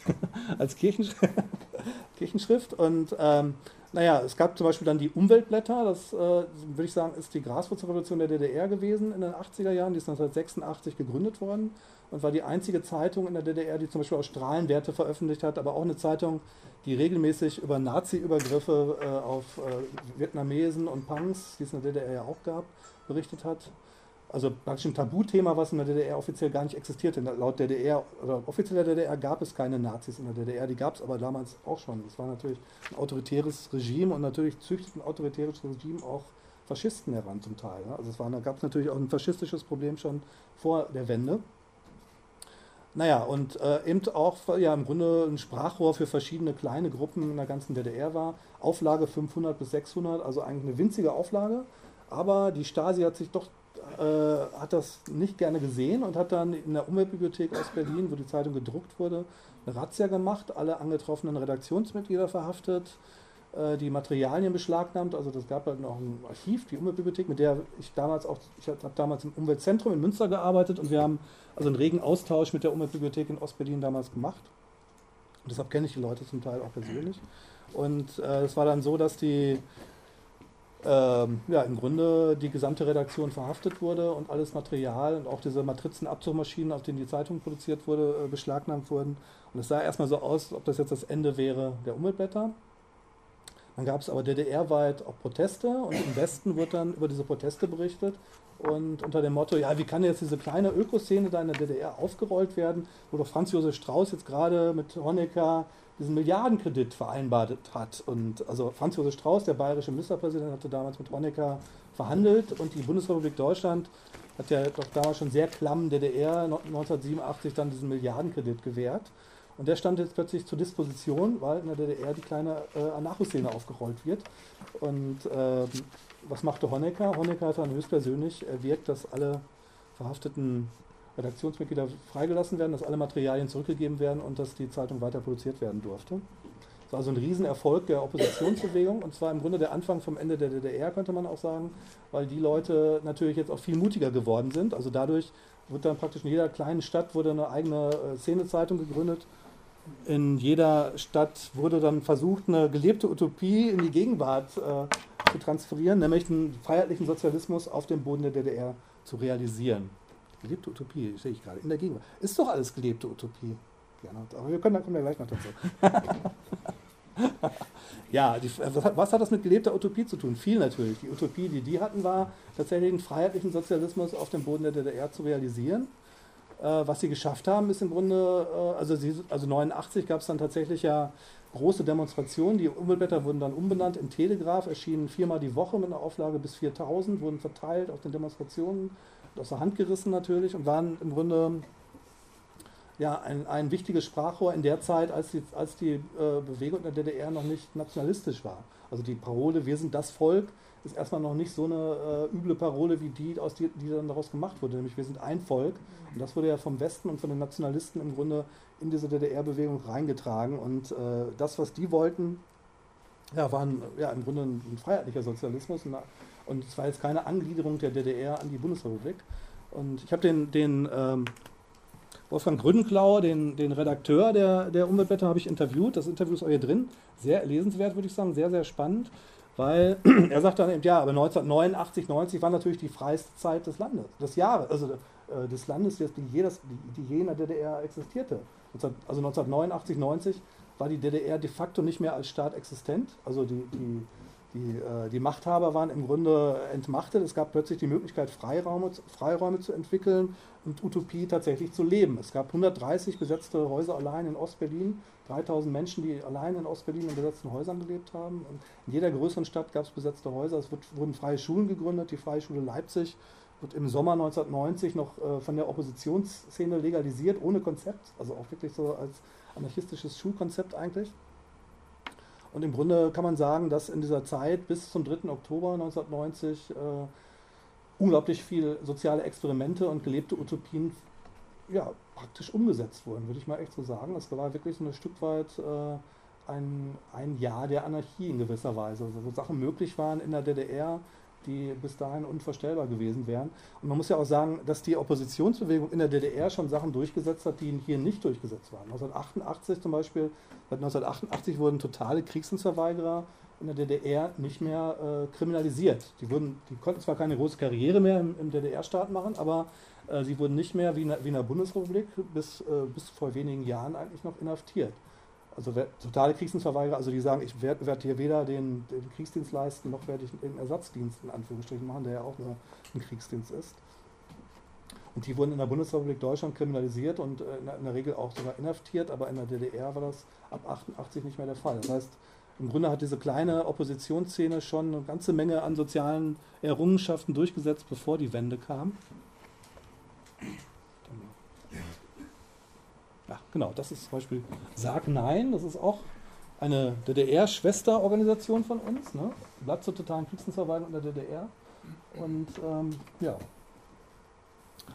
Speaker 2: als Kirchenschrift. Kirchenschrift. Und ähm, naja, es gab zum Beispiel dann die Umweltblätter, das äh, würde ich sagen, ist die Graswurzelrevolution der DDR gewesen in den 80er Jahren, die ist 1986 gegründet worden und war die einzige Zeitung in der DDR, die zum Beispiel auch Strahlenwerte veröffentlicht hat, aber auch eine Zeitung, die regelmäßig über Nazi-Übergriffe äh, auf äh, Vietnamesen und Punks, die es in der DDR ja auch gab, berichtet hat. Also praktisch ein Tabuthema, was in der DDR offiziell gar nicht existierte. Laut DDR oder offizieller DDR gab es keine Nazis in der DDR, die gab es aber damals auch schon. Es war natürlich ein autoritäres Regime und natürlich züchtet ein autoritäres Regime auch Faschisten heran zum Teil. Also es gab es natürlich auch ein faschistisches Problem schon vor der Wende. Naja, und äh, eben auch ja, im Grunde ein Sprachrohr für verschiedene kleine Gruppen in der ganzen DDR war. Auflage 500 bis 600, also eigentlich eine winzige Auflage. Aber die Stasi hat sich doch äh, hat das nicht gerne gesehen und hat dann in der Umweltbibliothek aus Berlin, wo die Zeitung gedruckt wurde, eine Razzia gemacht, alle angetroffenen Redaktionsmitglieder verhaftet, äh, die Materialien beschlagnahmt. Also das gab halt noch ein Archiv, die Umweltbibliothek, mit der ich damals auch, ich habe damals im Umweltzentrum in Münster gearbeitet und wir haben also einen regen Austausch mit der Umweltbibliothek in Ostberlin damals gemacht. Und deshalb kenne ich die Leute zum Teil auch persönlich. Und äh, es war dann so, dass die ähm, ja, im Grunde die gesamte Redaktion verhaftet wurde und alles Material und auch diese Matrizenabzugmaschinen, auf denen die Zeitung produziert wurde, äh, beschlagnahmt wurden. Und es sah erstmal so aus, ob das jetzt das Ende wäre der Umweltblätter. Dann gab es aber DDR-weit auch Proteste und im Westen wurde dann über diese Proteste berichtet und unter dem Motto, ja, wie kann jetzt diese kleine Ökoszene da in der DDR aufgerollt werden, wo doch Franz Josef Strauß jetzt gerade mit Honecker diesen Milliardenkredit vereinbart hat. Und also Franz Josef Strauß, der bayerische Ministerpräsident, hatte damals mit Honecker verhandelt und die Bundesrepublik Deutschland hat ja doch damals schon sehr klamm DDR 1987 dann diesen Milliardenkredit gewährt. Und der stand jetzt plötzlich zur Disposition, weil in der DDR die kleine äh, Anarchoszene aufgerollt wird. Und äh, was machte Honecker? Honecker hat dann höchstpersönlich erwirkt, dass alle verhafteten Redaktionsmitglieder freigelassen werden, dass alle Materialien zurückgegeben werden und dass die Zeitung weiter produziert werden durfte. Das war also ein Riesenerfolg der Oppositionsbewegung und zwar im Grunde der Anfang vom Ende der DDR, könnte man auch sagen, weil die Leute natürlich jetzt auch viel mutiger geworden sind. Also dadurch wird dann praktisch in jeder kleinen Stadt wurde eine eigene äh, Szenezeitung gegründet in jeder Stadt wurde dann versucht, eine gelebte Utopie in die Gegenwart äh, zu transferieren, nämlich einen freiheitlichen Sozialismus auf dem Boden der DDR zu realisieren. Gelebte Utopie, sehe ich gerade, in der Gegenwart. Ist doch alles gelebte Utopie. Gernot. Aber wir können, dann kommen wir gleich noch dazu. ja, die, was, was, hat das mit gelebter Utopie zu tun? Viel natürlich. Die Utopie, die die hatten, war tatsächlich einen freiheitlichen Sozialismus auf dem Boden der DDR zu realisieren. Äh, was sie geschafft haben, ist im Grunde, äh, also, sie, also 89 gab es dann tatsächlich ja große Demonstrationen. Die Umweltblätter wurden dann umbenannt in Telegraph, erschienen viermal die Woche mit einer Auflage bis 4000, wurden verteilt auf den Demonstrationen, aus der Hand gerissen natürlich und waren im Grunde ja, ein, ein wichtiges Sprachrohr in der Zeit, als die, als die äh, Bewegung in der DDR noch nicht nationalistisch war. Also die Parole, wir sind das Volk, ist erstmal noch nicht so eine äh, üble Parole wie die, aus die, die dann daraus gemacht wurde, nämlich wir sind ein Volk. Und das wurde ja vom Westen und von den Nationalisten im Grunde in diese DDR-Bewegung reingetragen. Und äh, das, was die wollten, ja, war ein, ja, im Grunde ein, ein freiheitlicher Sozialismus. Und, und es war jetzt keine Angliederung der DDR an die Bundesrepublik. Und ich habe den, den ähm, Wolfgang Gründenklau, den, den Redakteur der, der Umweltblätter, habe ich interviewt. Das Interview ist auch hier drin. Sehr lesenswert, würde ich sagen, sehr, sehr spannend weil er sagt dann eben, ja, aber 1989, 90 war natürlich die freiste Zeit des Landes, des Jahres, also äh, des Landes, die, jedes, die, die je in der DDR existierte. Also 1989, 90 war die DDR de facto nicht mehr als Staat existent, also die, die die, äh, die, Machthaber waren im Grunde entmachtet. Es gab plötzlich die Möglichkeit, Freiräume, Freiräume zu entwickeln und Utopie tatsächlich zu leben. Es gab 130 besetzte Häuser allein in Ostberlin, 3000 Menschen, die allein in Ostberlin in besetzten Häusern gelebt haben. Und in jeder größeren Stadt gab es besetzte Häuser. Es wird, wurden freie Schulen gegründet. Die Freie Schule Leipzig wird im Sommer 1990 noch äh, von der Oppositionsszene legalisiert, ohne Konzept. Also auch wirklich so als anarchistisches Schulkonzept eigentlich. Und im Grunde kann man sagen, dass in dieser Zeit bis zum 3. Oktober 1990 äh, unglaublich viele soziale Experimente und gelebte Utopien ja, praktisch umgesetzt wurden, würde ich mal echt so sagen. Das war wirklich so ein Stück weit äh, ein, ein Jahr der Anarchie in gewisser Weise, also wo Sachen möglich waren in der DDR, die bis dahin unvorstellbar gewesen wären. Und man muss ja auch sagen, dass die Oppositionsbewegung in der DDR schon Sachen durchgesetzt hat, die hier nicht durchgesetzt waren. 1988 zum Beispiel, seit 1988 wurden totale Kriegsdienstverweigerer in der DDR nicht mehr äh, kriminalisiert. Die, wurden, die konnten zwar keine große Karriere mehr im, im DDR-Staat machen, aber äh, sie wurden nicht mehr wie in, der, wie in der Bundesrepublik bis, äh, bis vor wenigen Jahren eigentlich noch inhaftiert also totale Kriegsdienstverweigerer, also die sagen, ich werde werd hier weder den, den, Kriegsdienst leisten, noch werde ich einen Ersatzdienst in Anführungsstrichen machen, der ja auch nur ein Kriegsdienst ist. Und die wurden in der Bundesrepublik Deutschland kriminalisiert und äh, in, der, Regel auch sogar inhaftiert, aber in der DDR war das ab 88 nicht mehr der Fall. Das heißt, im Grunde hat diese kleine Oppositionsszene schon eine ganze Menge an sozialen Errungenschaften durchgesetzt, bevor die Wende kam. Genau, das ist zum Beispiel Sag Nein, das ist auch eine DDR-Schwesterorganisation von uns, ne? Blatt zur totalen Kriegsdienstverweigerung in der DDR. Und ähm, ja,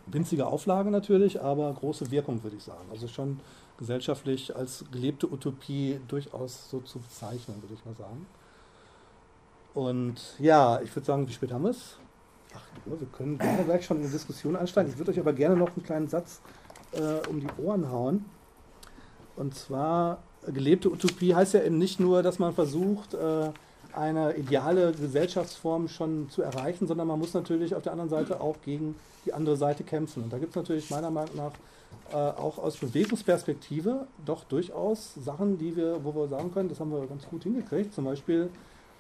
Speaker 2: winzige Auflage natürlich, aber große Wirkung, würde ich sagen. Also schon gesellschaftlich als gelebte Utopie durchaus so zu bezeichnen, würde ich mal sagen. Und ja, ich würde sagen, wie spät haben wir es? Ach, wir können gerne gleich schon in die Diskussion einsteigen. Ich würde euch aber gerne noch einen kleinen Satz äh, um die Ohren hauen. Und zwar, gelebte Utopie heißt ja eben nicht nur, dass man versucht, äh, eine ideale Gesellschaftsform schon zu erreichen, sondern man muss natürlich auf der anderen Seite auch gegen die andere Seite kämpfen. Und da gibt es natürlich meiner Meinung nach äh, auch aus Bewegungsperspektive doch durchaus Sachen, die wir, wo wir sagen können, das haben wir ganz gut hingekriegt. Zum Beispiel,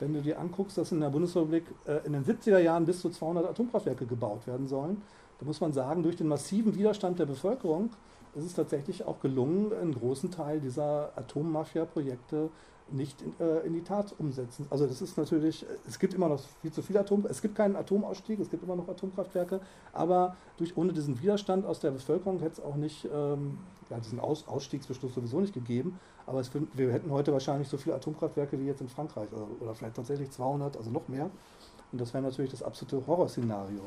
Speaker 2: wenn du dir anguckst, dass in der Bundesrepublik äh, in den 70er Jahren bis zu 200 Atomkraftwerke gebaut werden sollen, da muss man sagen, durch den massiven Widerstand der Bevölkerung ist es tatsächlich auch gelungen, einen großen Teil dieser Atommafia-Projekte nicht in, äh, in, die Tat umsetzen. Also das ist natürlich, es gibt immer noch viel zu viel Atom, es gibt keinen Atomausstieg, es gibt immer noch Atomkraftwerke, aber durch, ohne diesen Widerstand aus der Bevölkerung hätte es auch nicht, ähm, ja, diesen aus, Ausstiegsbeschluss sowieso nicht gegeben, aber es, wir hätten heute wahrscheinlich so viele Atomkraftwerke wie jetzt in Frankreich oder, oder vielleicht tatsächlich 200, also noch mehr. Und das wäre natürlich das absolute Horrorszenario.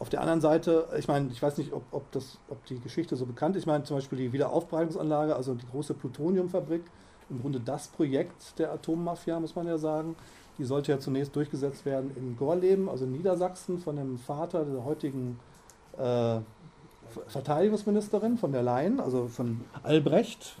Speaker 2: Auf der anderen Seite, ich meine, ich weiß nicht, ob, ob, das, ob die Geschichte so bekannt ist. Ich meine zum Beispiel die Wiederaufbereitungsanlage, also die große Plutoniumfabrik, im Grunde das Projekt der Atommafia, muss man ja sagen. Die sollte ja zunächst durchgesetzt werden in Gorleben, also in Niedersachsen, von dem Vater der heutigen, äh, Verteidigungsministerin von der Leyen, also von Albrecht,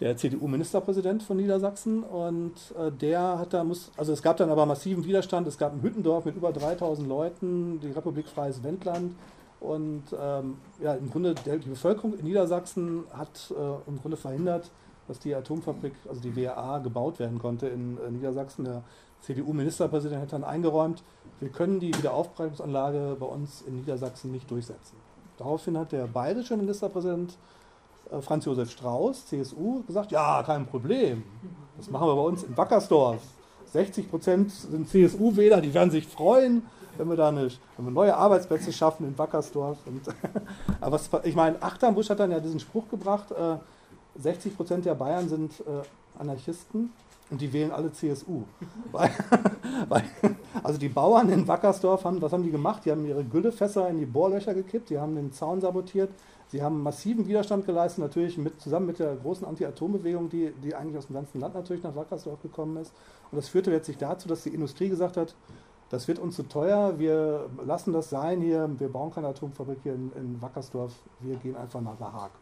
Speaker 2: der CDU-Ministerpräsident von Niedersachsen. Und äh, der hat da, muss, also es gab dann aber massiven Widerstand. Es gab ein Hüttendorf mit über 3000 Leuten, die Republik Freies Wendland. Und ähm, ja, im Grunde der, die Bevölkerung in Niedersachsen hat äh, im Grunde verhindert, dass die Atomfabrik, also die WAA, gebaut werden konnte in äh, Niedersachsen. Der CDU-Ministerpräsident hat dann eingeräumt, wir können die Wiederaufbereitungsanlage bei uns in Niedersachsen nicht durchsetzen. Daraufhin hat der bayerische Ministerpräsident Franz Josef Strauß, CSU, gesagt, ja, kein Problem. Das machen wir bei uns in Wackersdorf. 60 Prozent sind CSU-Wähler, die werden sich freuen, wenn wir da nicht, wenn wir neue Arbeitsplätze schaffen in Wackersdorf. Und, aber was, ich meine, Achternbusch hat dann ja diesen Spruch gebracht, äh, 60 Prozent der Bayern sind äh, Anarchisten und die wählen alle CSU. weil, weil, also die Bauern in Wackersdorf haben, was haben die gemacht? Die haben ihre Güllefässer in die Bohrlöcher gekippt, die haben den Zaun sabotiert, sie haben massiven Widerstand geleistet, natürlich mit, zusammen mit der großen Anti-Atom-Bewegung, die, die eigentlich aus dem ganzen Land natürlich nach Wackersdorf gekommen ist. Und das führte letztlich dazu, dass die Industrie gesagt hat, das wird uns zu teuer, wir lassen das sein hier, wir bauen keine Atomfabrik hier in, in Wackersdorf, wir gehen einfach nach La Hague.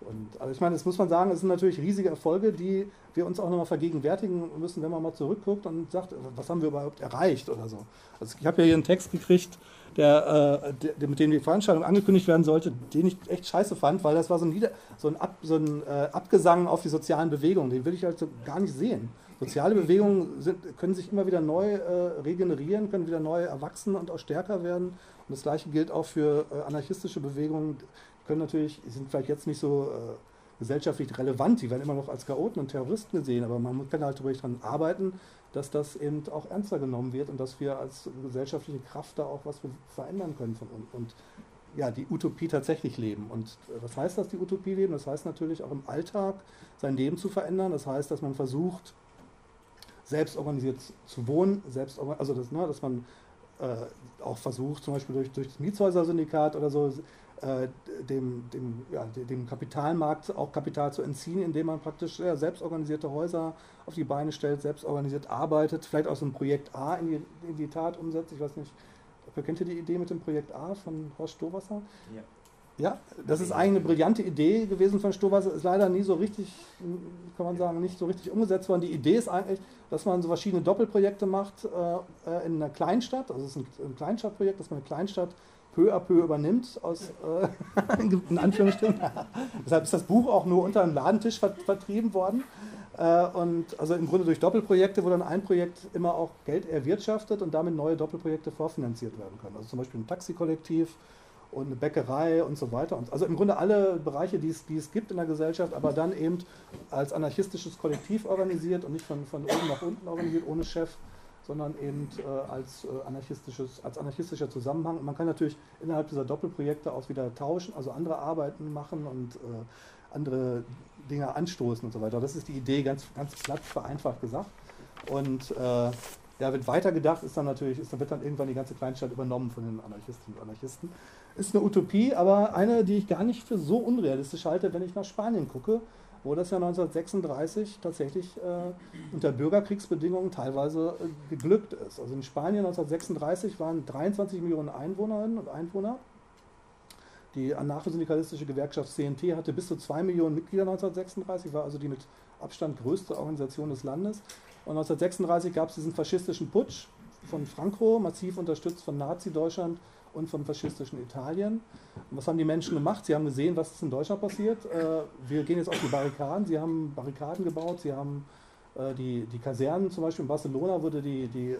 Speaker 2: Und, also ich meine, das muss man sagen, es sind natürlich riesige Erfolge, die wir uns auch nochmal vergegenwärtigen müssen, wenn man mal zurückguckt und sagt, was haben wir überhaupt erreicht oder so. Also ich habe ja hier einen Text gekriegt, der, äh, der, mit dem die Veranstaltung angekündigt werden sollte, den ich echt scheiße fand, weil das war so ein, Lieder, so ein, Ab, so ein äh, Abgesang auf die sozialen Bewegungen. Den will ich halt so gar nicht sehen. Soziale Bewegungen sind, können sich immer wieder neu äh, regenerieren, können wieder neu erwachsen und auch stärker werden. Und das Gleiche gilt auch für äh, anarchistische Bewegungen, können natürlich, sind vielleicht jetzt nicht so äh, gesellschaftlich relevant, die werden immer noch als Chaoten und Terroristen gesehen, aber man kann halt ruhig daran arbeiten, dass das eben auch ernster genommen wird und dass wir als gesellschaftliche Kraft da auch was verändern können von uns und ja, die Utopie tatsächlich leben. Und äh, was heißt das, die Utopie leben? Das heißt natürlich auch im Alltag sein Leben zu verändern. Das heißt, dass man versucht, selbst organisiert zu wohnen, selbst, also das, ne, dass man äh, auch versucht, zum Beispiel durch, durch das Mietshäuser-Syndikat oder so, äh, dem, dem, ja, dem Kapitalmarkt auch Kapital zu entziehen, indem man praktisch ja, selbstorganisierte Häuser auf die Beine stellt, selbstorganisiert arbeitet, vielleicht auch so ein Projekt A in die, in die Tat umsetzt. Ich weiß nicht, kennt ihr die Idee mit dem Projekt A von Horst Stowasser? Ja. Ja, das ist eigentlich eine brillante Idee gewesen von Stowasser, ist leider nie so richtig, kann man sagen, nicht so richtig umgesetzt worden. Die Idee ist eigentlich, dass man so verschiedene Doppelprojekte macht äh, in einer Kleinstadt, also es ist ein, ein Kleinstadtprojekt, dass man eine Kleinstadt peu à peu übernimmt, aus, äh, in Anführungsstrichen. Deshalb ist das Buch auch nur unter einem Ladentisch vert vertrieben worden. Äh, und also im Grunde durch Doppelprojekte, wo dann ein Projekt immer auch Geld erwirtschaftet und damit neue Doppelprojekte vorfinanziert werden können. Also zum Beispiel ein Taxikollektiv und eine Bäckerei und so weiter. Also im Grunde alle Bereiche, die es, die es gibt in der Gesellschaft, aber dann eben als anarchistisches Kollektiv organisiert und nicht von, von oben nach unten organisiert, ohne Chef sondern eben äh, als, äh, anarchistisches, als anarchistischer Zusammenhang. man kann natürlich innerhalb dieser Doppelprojekte auch wieder tauschen, also andere Arbeiten machen und äh, andere Dinge anstoßen und so weiter. Das ist die Idee, ganz, ganz platt vereinfacht gesagt. Und äh, ja, wird weitergedacht, ist dann natürlich, ist, dann wird dann irgendwann die ganze Kleinstadt übernommen von den Anarchistinnen und Anarchisten. Ist eine Utopie, aber eine, die ich gar nicht für so unrealistisch halte, wenn ich nach Spanien gucke wo das ja 1936 tatsächlich äh, unter Bürgerkriegsbedingungen teilweise äh, geglückt ist. Also in Spanien 1936 waren 23 Millionen Einwohnerinnen und Einwohner. Die anarchosyndikalistische Gewerkschaft CNT hatte bis zu 2 Millionen Mitglieder 1936, war also die mit Abstand größte Organisation des Landes. Und 1936 gab es diesen faschistischen Putsch von Franco, massiv unterstützt von Nazi-Deutschland und vom faschistischen Italien. Und was haben die Menschen gemacht? Sie haben gesehen, was ist in Deutschland passiert. Äh, wir gehen jetzt auf die Barrikaden. Sie haben Barrikaden gebaut, sie haben äh, die, die Kasernen, zum Beispiel in Barcelona wurde die, die, äh,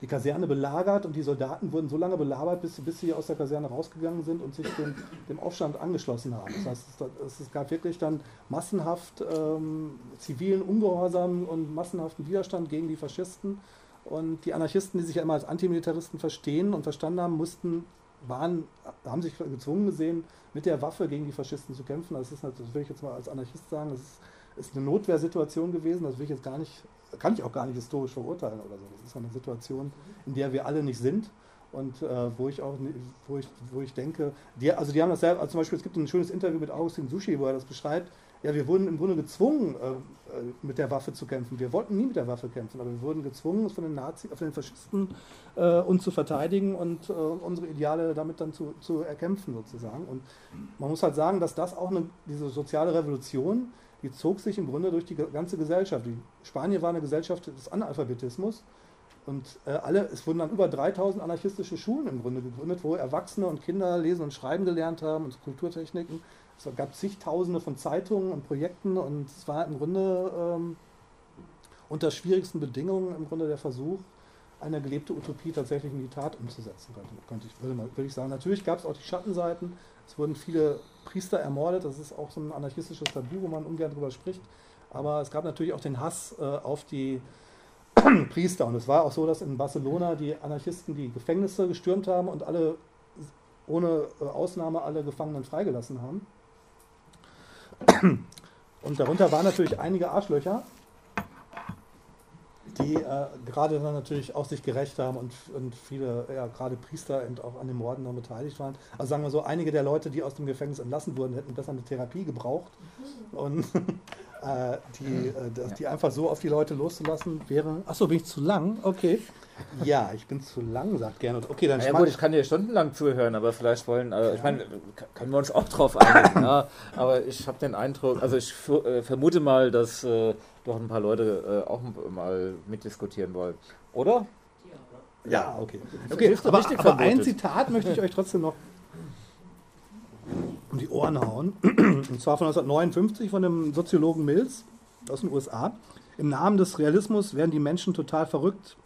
Speaker 2: die Kaserne belagert und die Soldaten wurden so lange belagert, bis, bis sie aus der Kaserne rausgegangen sind und sich dem, dem Aufstand angeschlossen haben. Das heißt, es, es gab wirklich dann massenhaft ähm, zivilen Ungehorsam und massenhaften Widerstand gegen die Faschisten. Und die Anarchisten, die sich ja immer als Antimilitaristen verstehen und verstanden haben, mussten, waren, haben sich gezwungen gesehen, mit der Waffe gegen die Faschisten zu kämpfen. Das, ist, das will ich jetzt mal als Anarchist sagen, das ist, ist eine Notwehrsituation gewesen. Das will ich jetzt gar nicht, kann ich auch gar nicht historisch verurteilen oder so. Das ist eine Situation, in der wir alle nicht sind und äh, wo ich auch, wo ich, wo ich denke, die, also die haben das selber, also zum Beispiel, es gibt ein schönes Interview mit Augustin Sushi, wo er das beschreibt, ja, wir wurden im Grunde gezwungen, äh, mit der Waffe zu kämpfen. Wir wollten nie mit der Waffe kämpfen, aber wir wurden gezwungen, uns von den Nazis, von den Faschisten äh, uns zu verteidigen und äh, unsere Ideale damit dann zu, zu erkämpfen sozusagen. Und man muss halt sagen, dass das auch eine, diese soziale Revolution, die zog sich im Grunde durch die ganze Gesellschaft. Die Spanien war eine Gesellschaft des Analphabetismus und äh, alle, es wurden dann über 3000 anarchistische Schulen im Grunde gegründet, wo Erwachsene und Kinder lesen und schreiben gelernt haben und Kulturtechniken. Es gab zigtausende von Zeitungen und Projekten und es war im Grunde ähm, unter schwierigsten Bedingungen im Grunde der Versuch, eine gelebte Utopie tatsächlich in die Tat umzusetzen, könnte, könnte ich, würde, würde ich sagen. Natürlich gab es auch die Schattenseiten. Es wurden viele Priester ermordet. Das ist auch so ein anarchistisches Tabu, wo man ungern drüber spricht. Aber es gab natürlich auch den Hass äh, auf die Priester. Und es war auch so, dass in Barcelona die Anarchisten die Gefängnisse gestürmt haben und alle ohne äh, Ausnahme alle Gefangenen freigelassen haben. Und darunter waren natürlich einige Arschlöcher, die äh, gerade dann natürlich auch sich gerecht haben und, und viele, ja, gerade Priester eben auch an den Morden dann beteiligt waren. Also sagen wir so, einige der Leute, die aus dem Gefängnis entlassen wurden, hätten besser eine Therapie gebraucht. Und äh, die, äh, die einfach so auf die Leute loszulassen wäre. Achso, bin ich zu lang? Okay. Ja, ich bin zu lang, sagt Gernot. Okay,
Speaker 1: dann Ja gut, ich kann dir stundenlang zuhören, aber vielleicht wollen, also ich meine, können wir uns auch drauf einigen. ja, aber ich habe den Eindruck, also ich äh, vermute mal, dass äh, doch ein paar Leute äh, auch mal mitdiskutieren wollen. Oder?
Speaker 2: Ja, okay. Okay, aber, aber ein Zitat möchte ich euch trotzdem noch um die Ohren hauen. Und zwar von 1959 von dem Soziologen Mills aus den USA. Im Namen des Realismus werden die Menschen total verrückt.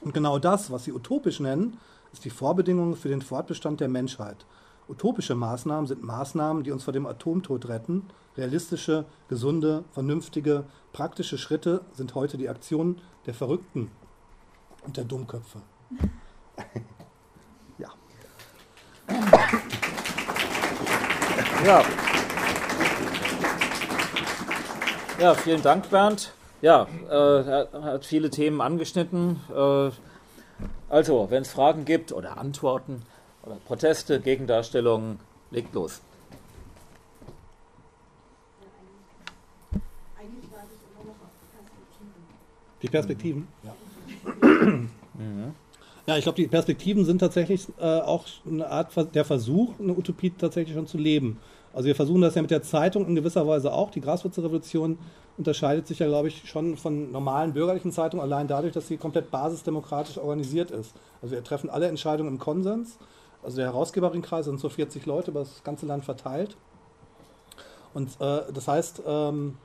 Speaker 2: Und genau das, was sie utopisch nennen, ist die Vorbedingung für den Fortbestand der Menschheit. Utopische Maßnahmen sind Maßnahmen, die uns vor dem Atomtod retten. Realistische, gesunde, vernünftige, praktische Schritte sind heute die Aktionen der Verrückten und der Dummköpfe. ja.
Speaker 1: Ja. Ja, vielen Dank, Bernd. Ja, äh, er hat viele Themen angeschnitten. Äh, also, wenn es Fragen gibt oder Antworten oder Proteste, Gegendarstellungen, legt los.
Speaker 2: Die Perspektiven? Ja. mhm. Ja, ich glaube, die Perspektiven sind tatsächlich äh, auch eine Art der Versuch, eine Utopie tatsächlich schon zu leben. Also wir versuchen das ja mit der Zeitung in gewisser Weise auch. Die Graswurzelrevolution unterscheidet sich ja, glaube ich, schon von normalen bürgerlichen Zeitungen allein dadurch, dass sie komplett basisdemokratisch organisiert ist. Also wir treffen alle Entscheidungen im Konsens. Also der Herausgeberinnenkreis sind so 40 Leute über das ganze Land verteilt. Und äh, das heißt, ähm,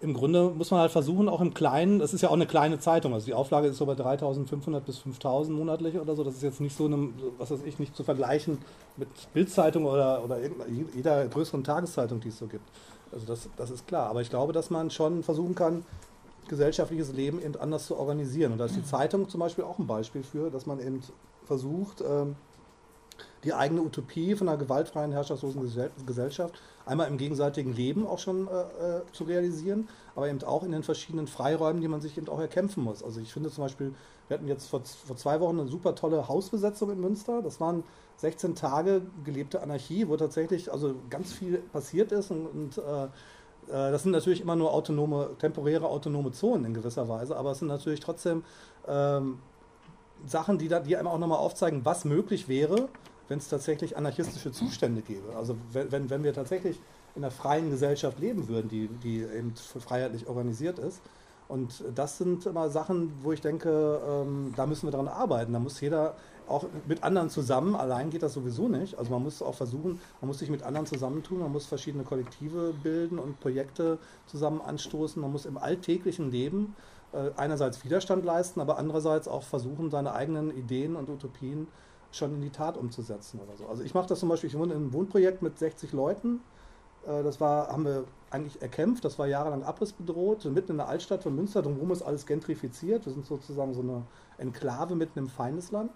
Speaker 2: im Grunde muss man halt versuchen, auch im Kleinen, das ist ja auch eine kleine Zeitung, also die Auflage ist so bei 3500 bis 5000 monatlich oder so, das ist jetzt nicht so, eine, was weiß ich, nicht zu vergleichen mit Bildzeitung oder, oder jeder größeren Tageszeitung, die es so gibt. Also das, das ist klar, aber ich glaube, dass man schon versuchen kann, gesellschaftliches Leben eben anders zu organisieren. Und da ist die Zeitung zum Beispiel auch ein Beispiel für, dass man eben versucht, ähm, die eigene Utopie von einer gewaltfreien, herrschaftslosen Gesellschaft einmal im gegenseitigen Leben auch schon äh, äh, zu realisieren, aber eben auch in den verschiedenen Freiräumen, die man sich eben auch erkämpfen muss. Also ich finde zum Beispiel, wir hatten jetzt vor, vor zwei Wochen eine super tolle Hausbesetzung in Münster. Das waren 16 Tage gelebte Anarchie, wo tatsächlich also ganz viel passiert ist und, und äh, äh das sind natürlich immer nur autonome, temporäre autonome Zonen in gewisser Weise, aber es sind natürlich trotzdem ähm, Sachen, die, da, die einem auch nochmal aufzeigen, was möglich wäre, wenn es tatsächlich anarchistische Zustände gäbe. Also wenn, wenn wir tatsächlich in einer freien Gesellschaft leben würden, die, die eben freiheitlich organisiert ist. Und das sind immer Sachen, wo ich denke, ähm, da müssen wir daran arbeiten. Da muss jeder auch mit anderen zusammen, allein geht das sowieso nicht. Also man muss auch versuchen, man muss sich mit anderen zusammentun, man muss verschiedene Kollektive bilden und Projekte zusammen anstoßen. Man muss im alltäglichen Leben äh, einerseits Widerstand leisten, aber andererseits auch versuchen, seine eigenen Ideen und Utopien schon in die Tat umzusetzen oder so. Also ich mache das zum Beispiel, ich wohne in einem Wohnprojekt mit 60 Leuten. Äh, das war, haben wir eigentlich erkämpft, das war jahrelang abrissbedroht, mitten in der Altstadt von Münster, drumherum ist alles gentrifiziert. Wir sind sozusagen so eine Enklave mitten im Feindesland.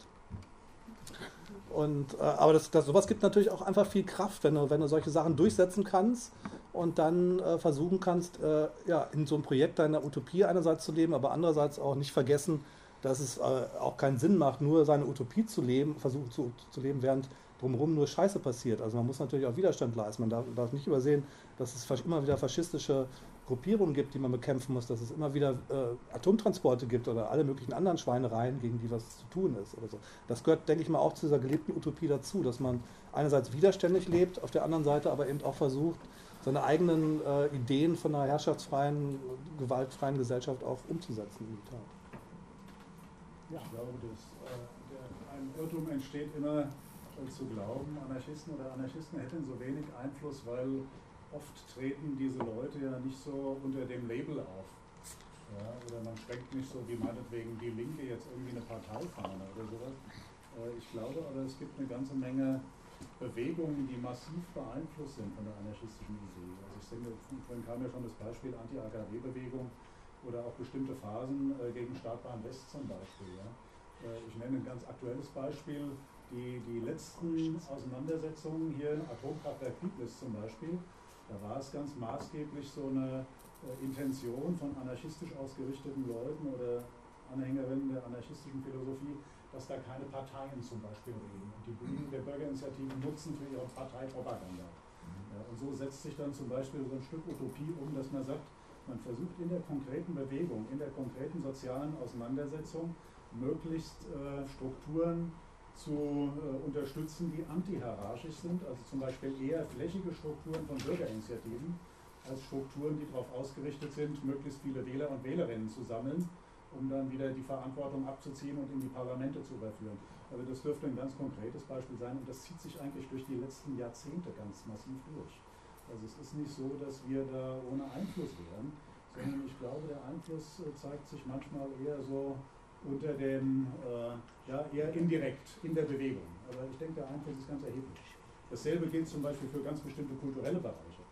Speaker 2: Und, äh, aber das, das, sowas gibt natürlich auch einfach viel Kraft, wenn du, wenn du solche Sachen durchsetzen kannst und dann äh, versuchen kannst, äh, ja, in so einem Projekt deiner Utopie einerseits zu leben, aber andererseits auch nicht vergessen, dass es äh, auch keinen Sinn macht, nur seine Utopie zu leben, versuchen zu, zu leben, während drumherum nur Scheiße passiert. Also man muss natürlich auch Widerstand leisten. Man darf, darf nicht übersehen, dass es immer wieder faschistische Gruppierungen gibt, die man bekämpfen muss, dass es immer wieder äh, Atomtransporte gibt oder alle möglichen anderen Schweinereien, gegen die was zu tun ist oder so. Das gehört, denke ich mal, auch zu dieser gelebten Utopie dazu, dass man einerseits widerständig lebt, auf der anderen Seite aber eben auch versucht, seine eigenen äh, Ideen von einer herrschaftsfreien, gewaltfreien Gesellschaft auch umzusetzen in die Tat.
Speaker 3: Ja, ich glaube, dass äh, ein Irrtum entsteht immer äh, zu glauben, Anarchisten oder Anarchisten hätten so wenig Einfluss, weil oft treten diese Leute ja nicht so unter dem Label auf. Ja, oder man schwenkt nicht so wie meinetwegen die Linke jetzt irgendwie eine Parteifahne oder sowas. Äh, ich glaube aber, es gibt eine ganze Menge Bewegungen, die massiv beeinflusst sind von der anarchistischen Idee. Also ich denke, vorhin kam ja schon das Beispiel Anti-AKW-Bewegung oder auch bestimmte Phasen äh, gegen Startbahn West zum Beispiel. Ja. Äh, ich nenne ein ganz aktuelles Beispiel, die, die letzten Auseinandersetzungen hier, Atomkraftwerk Biblis zum Beispiel, da war es ganz maßgeblich so eine äh, Intention von anarchistisch ausgerichteten Leuten oder Anhängerinnen der anarchistischen Philosophie, dass da keine Parteien zum Beispiel reden. Und die Bühnen der Bürgerinitiativen nutzen für ihre Parteipropaganda. Ja, und so setzt sich dann zum Beispiel so ein Stück Utopie um, dass man sagt, man versucht in der konkreten Bewegung, in der konkreten sozialen Auseinandersetzung möglichst äh, Strukturen zu äh, unterstützen, die antihierarchisch sind, also zum Beispiel eher flächige Strukturen von Bürgerinitiativen als Strukturen, die darauf ausgerichtet sind, möglichst viele Wähler und Wählerinnen zu sammeln, um dann wieder die Verantwortung abzuziehen und in die Parlamente zu überführen. Aber das dürfte ein ganz konkretes Beispiel sein und das zieht sich eigentlich durch die letzten Jahrzehnte ganz massiv durch. Also es ist nicht so, dass wir da ohne Einfluss wären, sondern ich glaube, der Einfluss äh, zeigt sich manchmal eher so unter dem, äh, ja, eher indirekt in der Bewegung. Aber ich denke, der Einfluss ist ganz erheblich. Dasselbe gilt zum Beispiel für ganz bestimmte kulturelle Bereiche.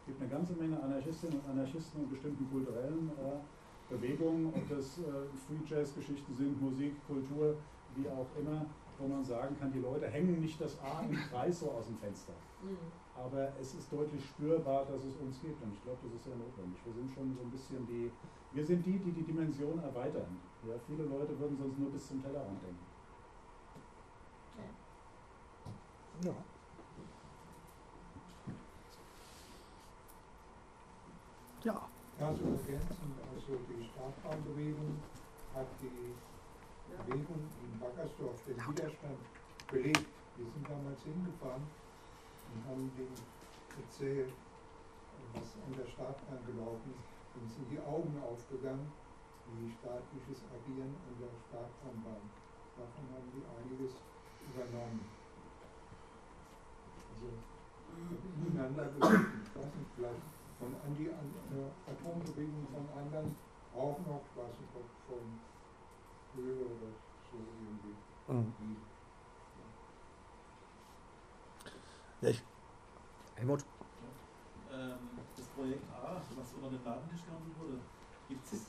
Speaker 3: Es gibt eine ganze Menge Anarchistinnen und Anarchisten in bestimmten kulturellen äh, Bewegungen, ob das äh, Free Jazz-Geschichten sind, Musik, Kultur, wie auch immer, wo man sagen kann, die Leute hängen nicht das A im Kreis so aus dem Fenster. Mhm. Aber es ist deutlich spürbar, dass es uns gibt und ich glaube, das ist sehr notwendig. Wir sind schon so ein bisschen die, wir sind die, die die Dimension erweitern. Ja, viele Leute würden sonst nur bis zum Tellerrand denken.
Speaker 2: Ja. Ja.
Speaker 4: Also ergänzend, also die Startbahnbewegung hat die Bewegung in Backersdorf den Widerstand belebt. Wir sind damals hingefahren und haben denen erzählt, was an der Startbahn gelaufen ist. Uns sind die Augen aufgegangen wie staatliches Agieren an der Startbahn. Davon haben die einiges übernommen. Also ineinander gewesen. Ich weiß nicht, vielleicht von an die an, äh, Atombewegung von anderen auch noch, ich weiß nicht, ob von Höhe oder so irgendwie. Mhm.
Speaker 2: Ich. Helmut?
Speaker 5: Ähm, das Projekt A, was unter den Ladentisch gehandelt wurde, Gibt's, ist es